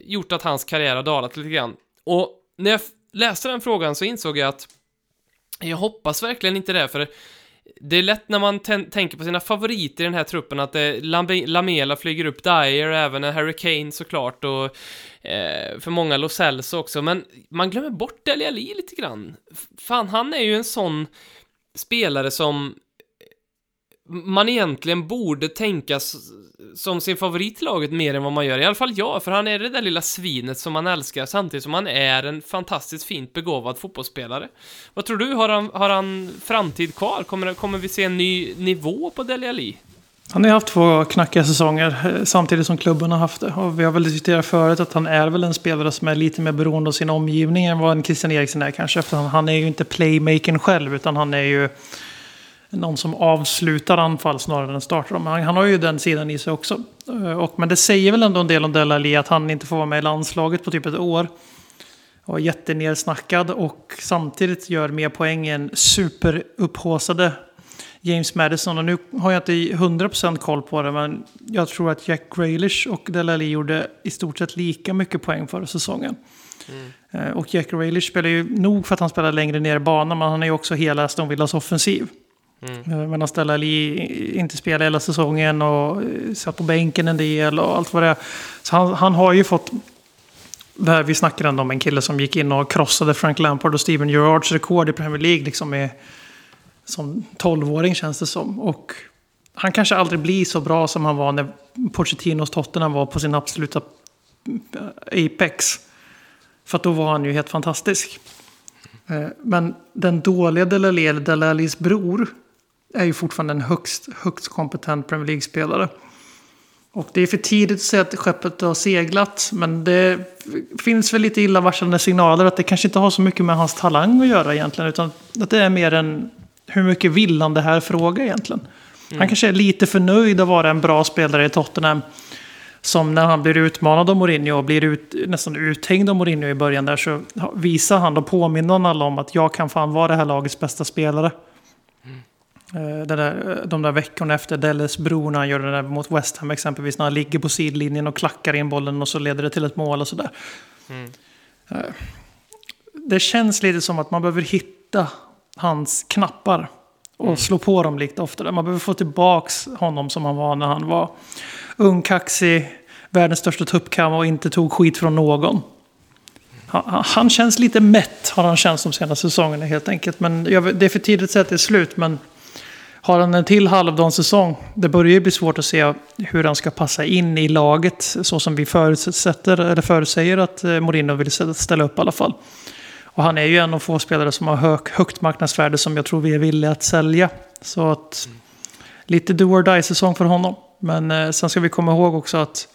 gjort att hans karriär har dalat lite grann. Och när jag läste den frågan så insåg jag att jag hoppas verkligen inte det, för det är lätt när man tänker på sina favoriter i den här truppen att det, Lamela flyger upp Dyer, även en Harry Kane såklart och eh, för många Lo Celso också, men man glömmer bort Dele Alli lite grann. Fan, han är ju en sån spelare som man egentligen borde tänka som sin favorit i laget mer än vad man gör. I alla fall jag, för han är det där lilla svinet som man älskar samtidigt som han är en fantastiskt fint begåvad fotbollsspelare. Vad tror du? Har han, har han framtid kvar? Kommer, kommer vi se en ny nivå på Dele Alli? Han har ju haft två knackiga säsonger eh, samtidigt som klubben har haft det. Och vi har väl diskuterat förut att han är väl en spelare som är lite mer beroende av sin omgivning än vad en Christian Eriksen är kanske. För han är ju inte playmakern själv utan han är ju någon som avslutar anfall snarare än startar dem. Han, han har ju den sidan i sig också. Eh, och, men det säger väl ändå en del om Delali att han inte får vara med i landslaget på typ ett år. Och är jättenersnackad och samtidigt gör mer poäng än superupphåsade James Madison. Och nu har jag inte 100% koll på det, men jag tror att Jack Grealish och Delali gjorde i stort sett lika mycket poäng förra säsongen. Mm. Och Jack Grealish spelar ju nog för att han spelar längre ner i banan, men han är ju också hela Aston Villas offensiv. Mm. Medan Stella Lee inte spelade hela säsongen och eh, satt på bänken en del och allt vad det är. Så han, han har ju fått... Vi snackade ändå om en kille som gick in och krossade Frank Lampard och Steven Gerrards rekord i Premier League liksom med, som tolvåring känns det som. Och han kanske aldrig blir så bra som han var när Pochettinos Tottenham var på sin absoluta apex. För att då var han ju helt fantastisk. Eh, men den dåliga Delali, Delalis bror, är ju fortfarande en högst, högst kompetent Premier League-spelare. Och det är för tidigt att säga att skeppet har seglat, men det finns väl lite illavarslande signaler att det kanske inte har så mycket med hans talang att göra egentligen, utan att det är mer en hur mycket vill han det här fråga egentligen. Mm. Han kanske är lite för nöjd att vara en bra spelare i Tottenham. Som när han blir utmanad av Mourinho och blir ut, nästan uthängd av Mourinho i början där så visar han och påminner alla om att jag kan fan vara det här lagets bästa spelare. Mm. Där, de där veckorna efter Delles bro när han gör det där mot West Ham exempelvis. När han ligger på sidlinjen och klackar in bollen och så leder det till ett mål och sådär. Mm. Eh, det känns lite som att man behöver hitta hans knappar. Och mm. slå på dem lite oftare. Man behöver få tillbaks honom som han var när han var ung, kaxig, världens största tuppkam och inte tog skit från någon. Han, han känns lite mätt, har han känts de senaste säsongerna helt enkelt. Men det är för tidigt att säga att det är slut. Men har han en till halvdan säsong, det börjar ju bli svårt att se hur han ska passa in i laget. Så som vi förutsätter, eller förutsäger att eh, Mourinho vill ställa upp i alla fall. Och han är ju en av få spelare som har hög, högt marknadsvärde som jag tror vi är villiga att sälja. Så att lite do or die-säsong för honom. Men eh, sen ska vi komma ihåg också att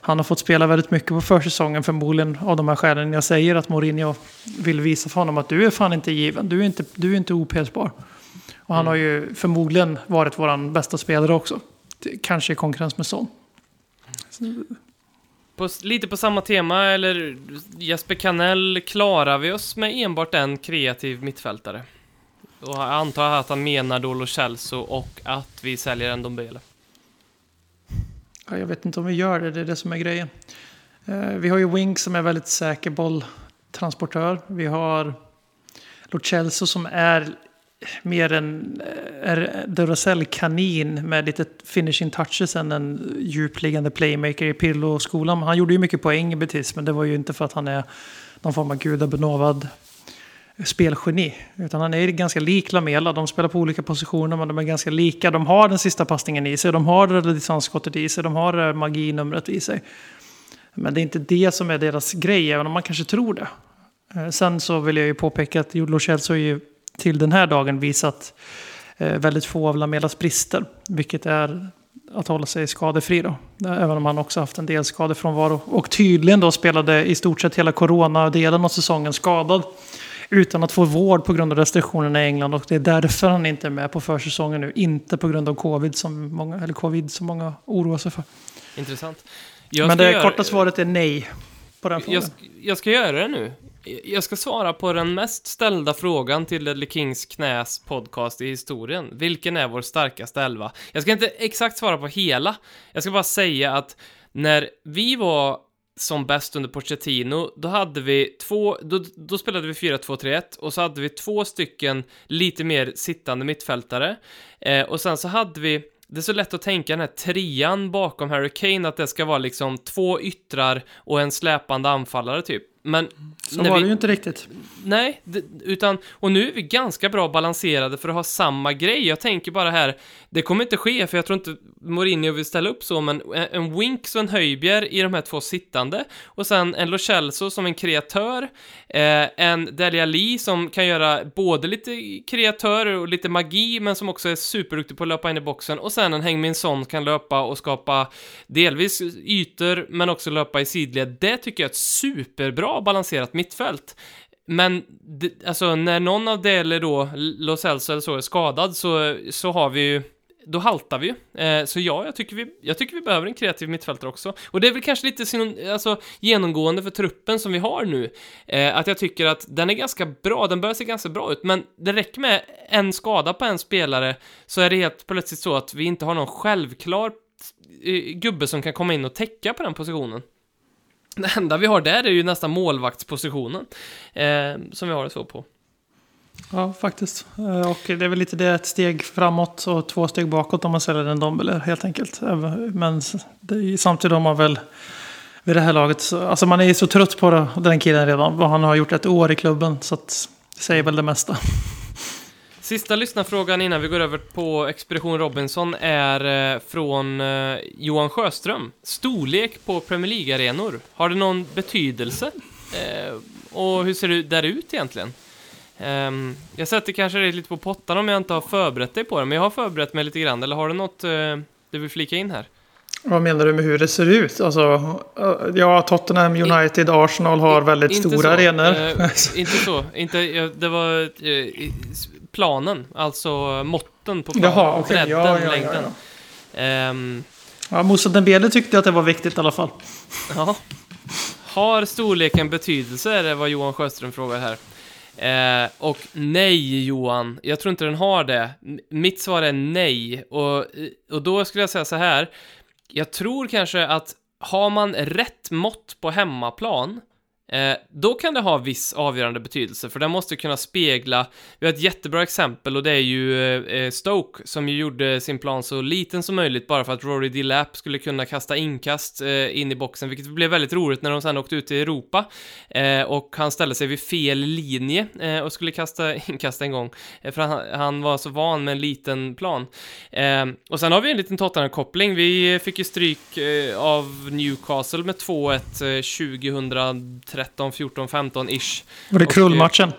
han har fått spela väldigt mycket på försäsongen förmodligen av de här skälen jag säger att Mourinho vill visa för honom att du är fan inte given, du är inte, du är inte opelsbar. Och han har ju förmodligen varit vår bästa spelare också. Kanske i konkurrens med Son. På, lite på samma tema, eller Jesper Kanell, klarar vi oss med enbart en kreativ mittfältare? Och jag antar att han menar då Luchelso Celso och att vi säljer en Dombele. Ja, jag vet inte om vi gör det, det är det som är grejen. Eh, vi har ju Wink som är väldigt säker bolltransportör. Vi har Lo Celso som är mer en eh, Duracell-kanin med lite finishing touches än en djupliggande playmaker i Pirlo-skolan. Han gjorde ju mycket poäng i Betis, men det var ju inte för att han är någon form av gudabenåvad spelgeni. Utan han är ganska lik Lamela. De spelar på olika positioner men de är ganska lika. De har den sista passningen i sig. De har det distansskottet i sig. De har det maginumret i sig. Men det är inte det som är deras grej, även om man kanske tror det. Eh, sen så vill jag ju påpeka att Lo Celso ju till den här dagen visat eh, väldigt få av Lamelas brister. Vilket är att hålla sig skadefri då. Även om han också haft en del skadefrånvaro. Och tydligen då spelade i stort sett hela corona-delen av säsongen skadad. Utan att få vård på grund av restriktionerna i England. Och det är därför han inte är med på försäsongen nu. Inte på grund av covid som många, eller covid som många oroar sig för. Intressant. Men det göra- korta svaret är nej på den frågan. jag, jag ska göra det nu. Jag ska svara på den mest ställda frågan till Ledley Kings knäs podcast i historien. Vilken är vår starkaste elva? Jag ska inte exakt svara på hela. Jag ska bara säga att när vi var som bäst under Pochettino, då hade vi två, då, då spelade vi 4-2-3-1 och så hade vi två stycken lite mer sittande mittfältare. Eh, och sen så hade vi det är så lätt att tänka den här trean bakom Harry Kane, att det ska vara liksom två yttrar och en släpande anfallare typ. Men Så var vi, det ju inte riktigt. Nej, utan, och nu är vi ganska bra balanserade för att ha samma grej. Jag tänker bara här, det kommer inte ske, för jag tror inte Mourinho vill ställa upp så, men en, Winks och en Höjbjer i de här två sittande, och sen en Lo Celso som en kreatör, eh, en Delia Alli som kan göra både lite kreatör och lite magi, men som också är superduktig på att löpa in i boxen, och sen en Hengmin Son som kan löpa och skapa delvis ytor, men också löpa i sidled. Det tycker jag är ett superbra balanserat mittfält. Men alltså när någon av Dele då, Los Elso eller så, är skadad så, så har vi ju då haltar vi ju. Eh, så ja, jag tycker, vi, jag tycker vi behöver en kreativ mittfältare också. Och det är väl kanske lite sin, alltså, genomgående för truppen som vi har nu. Eh, att jag tycker att den är ganska bra, den börjar se ganska bra ut, men det räcker med en skada på en spelare så är det helt plötsligt så att vi inte har någon självklar eh, gubbe som kan komma in och täcka på den positionen. Det enda vi har där är ju nästan målvaktspositionen, eh, som vi har det så på. Ja, faktiskt. Eh, och det är väl lite det, ett steg framåt och två steg bakåt om man säljer en Dombler, helt enkelt. Eh, men det samtidigt har man väl vid det här laget, så, alltså man är ju så trött på det, den killen redan. Vad Han har gjort ett år i klubben så att det säger väl det mesta. Sista lyssnarfrågan innan vi går över på Expedition Robinson är eh, från Johan Sjöström. Storlek på Premier League-arenor, har det någon betydelse? Och hur ser det där ut egentligen? Ehm, jag sätter kanske dig lite på pottan om jag inte har förberett dig på det, men jag har förberett mig lite grann. Eller har du något eh, du vill flika in här? Vad menar du med hur det ser ut? Alltså, eh, ja, Tottenham, United, Arsenal har väldigt Inte stora så, arenor. eh, inte så. Inte, ja, det var i- s- planen, alltså måtten på planen. Jaha, okej. Bredden, Ja, ja, ja, längden. ja. Ehm, Ja, Moussa Dembele tyckte att det var viktigt i alla fall. Ja. Har storleken betydelse, är det vad Johan Sjöström frågar här. Eh, och nej, Johan. Jag tror inte den har det. M- Mitt svar är nej. Och, eh, och då skulle jag säga så här. Jag tror kanske att har man rätt mått på hemmaplan, eh, då kan det ha viss avgörande betydelse, för den måste kunna spegla, vi har ett jättebra exempel och det är ju eh, eh Stoke som ju gjorde sin plan så liten som möjligt bara för att Rory Delap skulle kunna kasta inkast eh, in i boxen, vilket blev väldigt roligt när de sen åkte ut i Europa eh, och han ställde sig vid fel linje eh, och skulle kasta inkast en gång, för han, han var så van med en liten plan. Och sen har vi en liten Tottenham-koppling. Vi fick ju stryk av Newcastle med 2-1 eh, 2013, 14, 15-ish. Var det krullmatchen?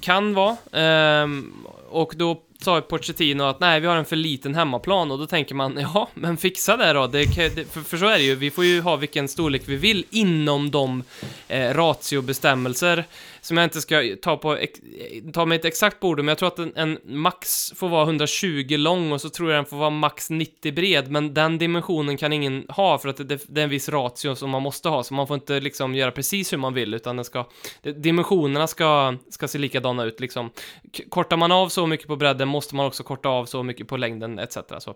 Kan vara. Ehm, och då sa Pochettino att nej, vi har en för liten hemmaplan och då tänker man, ja, men fixa det då. Det, det, för, för så är det ju, vi får ju ha vilken storlek vi vill inom de eh, ratiobestämmelser som jag inte ska ta på ta mig ett exakt bord, men jag tror att en, en max får vara 120 lång och så tror jag den får vara max 90 bred, men den dimensionen kan ingen ha för att det, det, det är en viss ratio som man måste ha, så man får inte liksom göra precis hur man vill, utan den ska, dimensionerna ska, ska se likadana ut liksom. Kortar man av så mycket på bredden måste man också korta av så mycket på längden etc. Så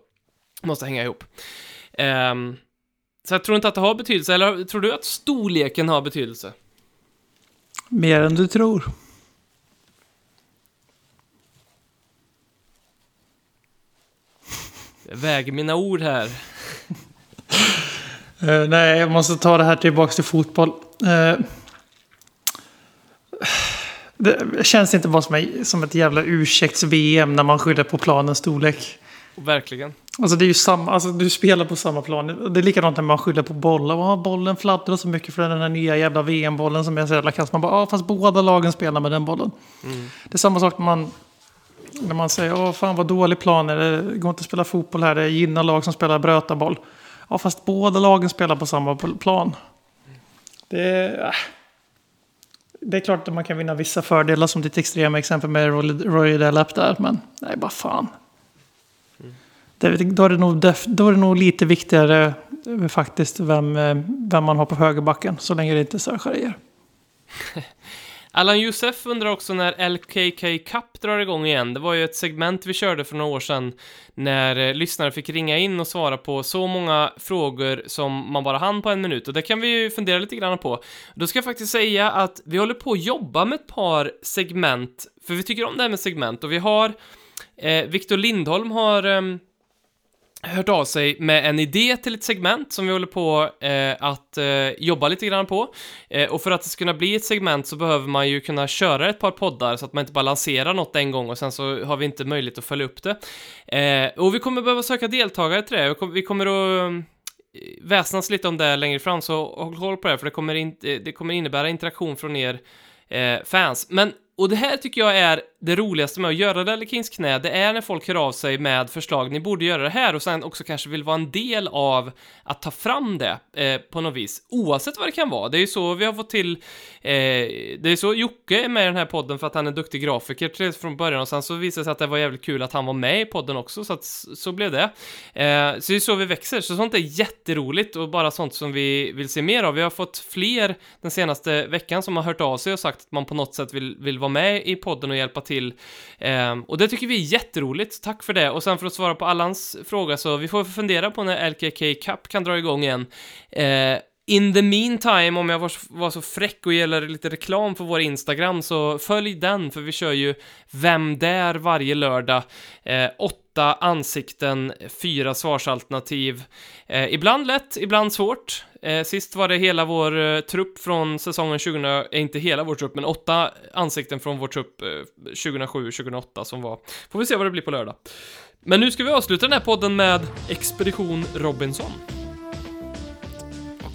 måste hänga ihop. Um, så jag tror inte att det har betydelse, eller tror du att storleken har betydelse? Mer än du tror. Jag väger mina ord här. Eh, nej, jag måste ta det här tillbaka till fotboll. Eh, det känns inte bara som, som ett jävla ursäkts-VM när man skyller på planens storlek. Verkligen. Alltså det är ju samma, alltså du spelar på samma plan. Det är likadant när man skyller på bollar. Oh, bollen fladdrar så mycket för den här nya jävla VM-bollen som är så jävla kass. Man bara, ah, fast båda lagen spelar med den bollen. Det är samma sak när man När man säger åh fan vad dålig plan är det, går inte att spela fotboll här, det är gynna lag som spelar brötaboll. Ja fast båda lagen spelar på samma plan. Det är, äh. det är klart att man kan vinna vissa fördelar som ditt extrema exempel med Roy- Roy Delap där, men nej bara fan. Det, då, är det nog, då är det nog lite viktigare eh, faktiskt vem, eh, vem man har på högerbacken, så länge det inte är Serge Allan Josef undrar också när LKK Cup drar igång igen. Det var ju ett segment vi körde för några år sedan när eh, lyssnare fick ringa in och svara på så många frågor som man bara hann på en minut och det kan vi ju fundera lite grann på. Då ska jag faktiskt säga att vi håller på att jobba med ett par segment, för vi tycker om det här med segment och vi har eh, Victor Lindholm har eh, hört av sig med en idé till ett segment som vi håller på eh, att eh, jobba lite grann på. Eh, och för att det ska kunna bli ett segment så behöver man ju kunna köra ett par poddar så att man inte bara lanserar något en gång och sen så har vi inte möjlighet att följa upp det. Eh, och vi kommer behöva söka deltagare till det. Vi kommer- Vi kommer att eh, väsnas lite om det längre fram, så håll koll på det, för det kommer, in, det kommer innebära interaktion från er eh, fans. Men, och det här tycker jag är det roligaste med att göra Lelle Kings knä, det är när folk hör av sig med förslag, ni borde göra det här, och sen också kanske vill vara en del av att ta fram det eh, på något vis, oavsett vad det kan vara. Det är ju så vi har fått till, eh, det är så Jocke är med i den här podden för att han är duktig grafiker till från början, och sen så visade det sig att det var jävligt kul att han var med i podden också, så att så blev det. Eh, så det är så vi växer, så sånt är jätteroligt och bara sånt som vi vill se mer av. Vi har fått fler den senaste veckan som har hört av sig och sagt att man på något sätt vill, vill vara med i podden och hjälpa till. Eh, och det tycker vi är jätteroligt, tack för det. Och sen för att svara på Allans fråga så vi får fundera på när LKK Cup kan dra igång igen. Eh, in the meantime, om jag var, var så fräck och gäller lite reklam för vår Instagram, så följ den, för vi kör ju Vem där varje lördag. Eh, åtta ansikten, fyra svarsalternativ. Eh, ibland lätt, ibland svårt. Eh, sist var det hela vår eh, trupp från säsongen 2000, eh, inte hela vår trupp, men åtta ansikten från vår trupp eh, 2007-2008 som var. Får vi se vad det blir på lördag. Men nu ska vi avsluta den här podden med Expedition Robinson.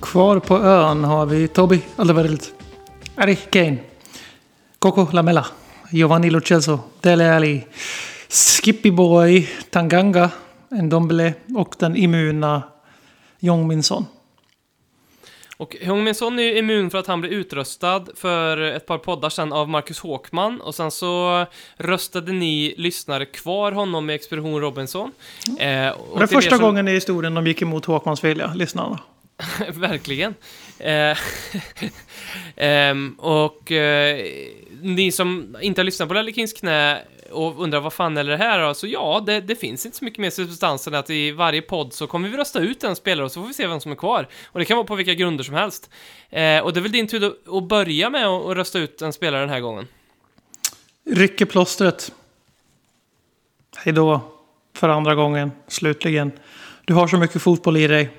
Kvar på ön har vi Toby Alderweireld, Eric Kane, Coco Lamela, Giovanni Lo Celso, Dele Alli, Skippy Boy, Tanganga, Ndombele och den immuna Jong Son. Och Heung-Min Son är immun för att han blev utröstad för ett par poddar sedan av Marcus Håkman och sen så röstade ni lyssnare kvar honom i Expedition Robinson. Eh, och Det är er första som- gången i historien de gick emot Håkmans vilja, lyssnarna. Verkligen. Eh, ehm, och eh, ni som inte har lyssnat på Lelle Kings knä och undrar vad fan är det här då? Så ja, det, det finns inte så mycket mer substans än att i varje podd så kommer vi rösta ut en spelare och så får vi se vem som är kvar. Och det kan vara på vilka grunder som helst. Eh, och det är väl din tur att börja med att rösta ut en spelare den här gången. Rycker plåstret. Hej då. För andra gången, slutligen. Du har så mycket fotboll i dig.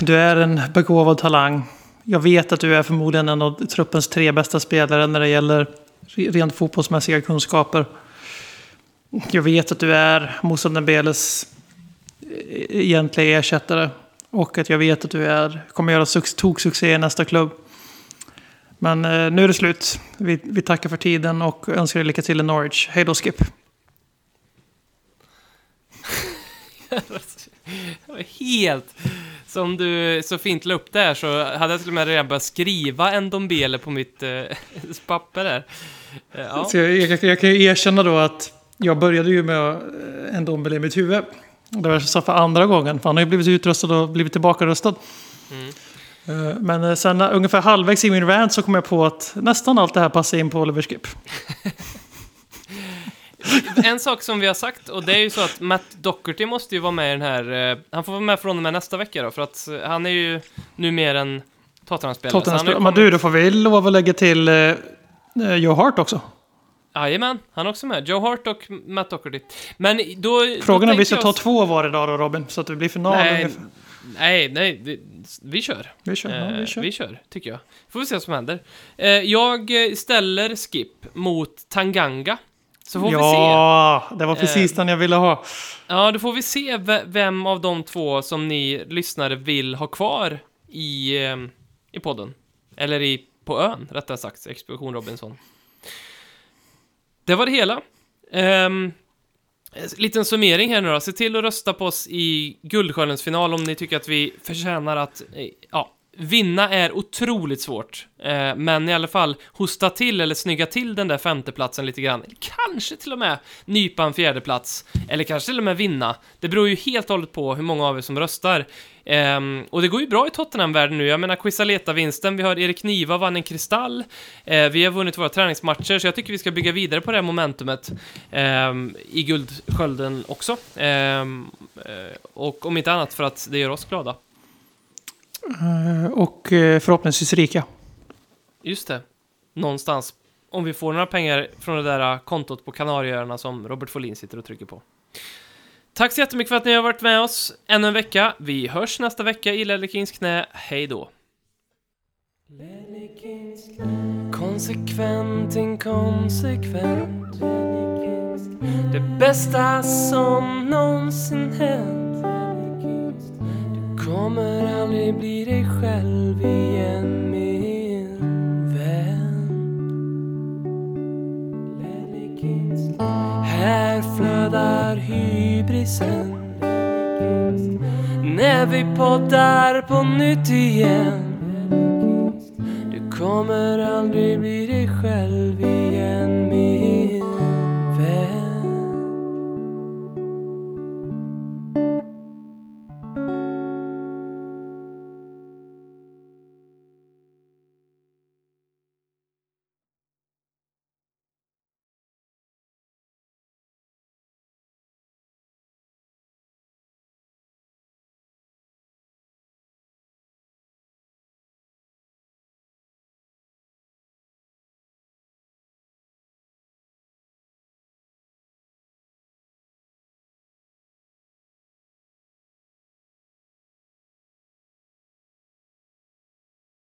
Du är en begåvad talang. Jag vet att du är förmodligen en av truppens tre bästa spelare när det gäller rent fotbollsmässiga kunskaper. Jag vet att du är Moussa Dembeles eh, egentliga ersättare. Och att jag vet att du är, kommer göra toksuccé i nästa klubb. Men eh, nu är det slut. Vi, vi tackar för tiden och önskar dig lycka till i Norwich. Hej då Skip. Det var helt... Som du så fint la upp där så hade jag till och med redan börjat skriva en Dombele på mitt eh, papper där. Eh, ja. Så jag, jag, jag kan ju erkänna då att jag började ju med eh, en Dombele i mitt huvud. Det var sa för andra gången. För han har ju blivit utröstad och blivit tillbakaröstad. Eh, Men sen ungefär halvvägs i min rant så kom jag på att nästan allt det här passar in på Oliver Skip. En sak som vi har sagt, och det är ju så att Matt Doherty måste ju vara med i den här... eh, han får vara med från och med nästa vecka då, för att eh, han är ju nu mer en Tottenham-spelare. Tottenham Men du, då får vi lov att lägga till eh, eh, Joe Hart också. Jajamän, han är också med. Joe Hart och Matt Doherty. Men då... Frågan är om vi ska ta två var idag då Robin. Så att det blir final Nej, ungefär. nej, nej, vi, vi kör. Vi kör, ja, Eh, vi kör. vi kör, tycker jag. Får vi se vad som händer. Eh, jag eh, ställer Skip mot Tanganga. Så får vi se. Ja, det var precis Eh, den jag ville ha. Ja, då får vi se ve- vem av de två som ni lyssnare vill ha kvar i, eh, i podden. Eller i, på ön, rättare sagt, Expedition Robinson. Det var det hela. Ehm, liten summering här nu då. Se till att rösta på oss i Guldsköldens final om ni tycker att vi förtjänar att, eh, ja, vinna är otroligt svårt. Eh, men i alla fall hosta till eller snygga till den där femteplatsen lite grann. Kanske till och med nypa en fjärdeplats. Eller kanske till och med vinna. Det beror ju helt och hållet på hur många av er som röstar. Ehm, och det går ju bra i Tottenham-världen nu. Jag menar, Quisaleta-vinsten, vi har Erik Niva vann en kristall. Eh, vi har vunnit våra träningsmatcher, så jag tycker vi ska bygga vidare på det här momentumet ehm, i Guldskölden också. Ehm, eh, och om inte annat för att det gör oss glada. Eh, Och eh, förhoppningsvis rika. Just det. Någonstans. Om vi får några pengar från det där kontot på Kanarieöarna som Robert Folin sitter och trycker på. Tack så jättemycket för att ni har varit med oss ännu en vecka. Vi hörs nästa vecka i Ledley Kings knä. Hej då! Konsekvent, inkonsekvent Det bästa som någonsin hänt kommer aldrig bli dig själv igen min vän. Här flödar hybrisen. När vi poddar på nytt igen. Du kommer aldrig bli dig själv igen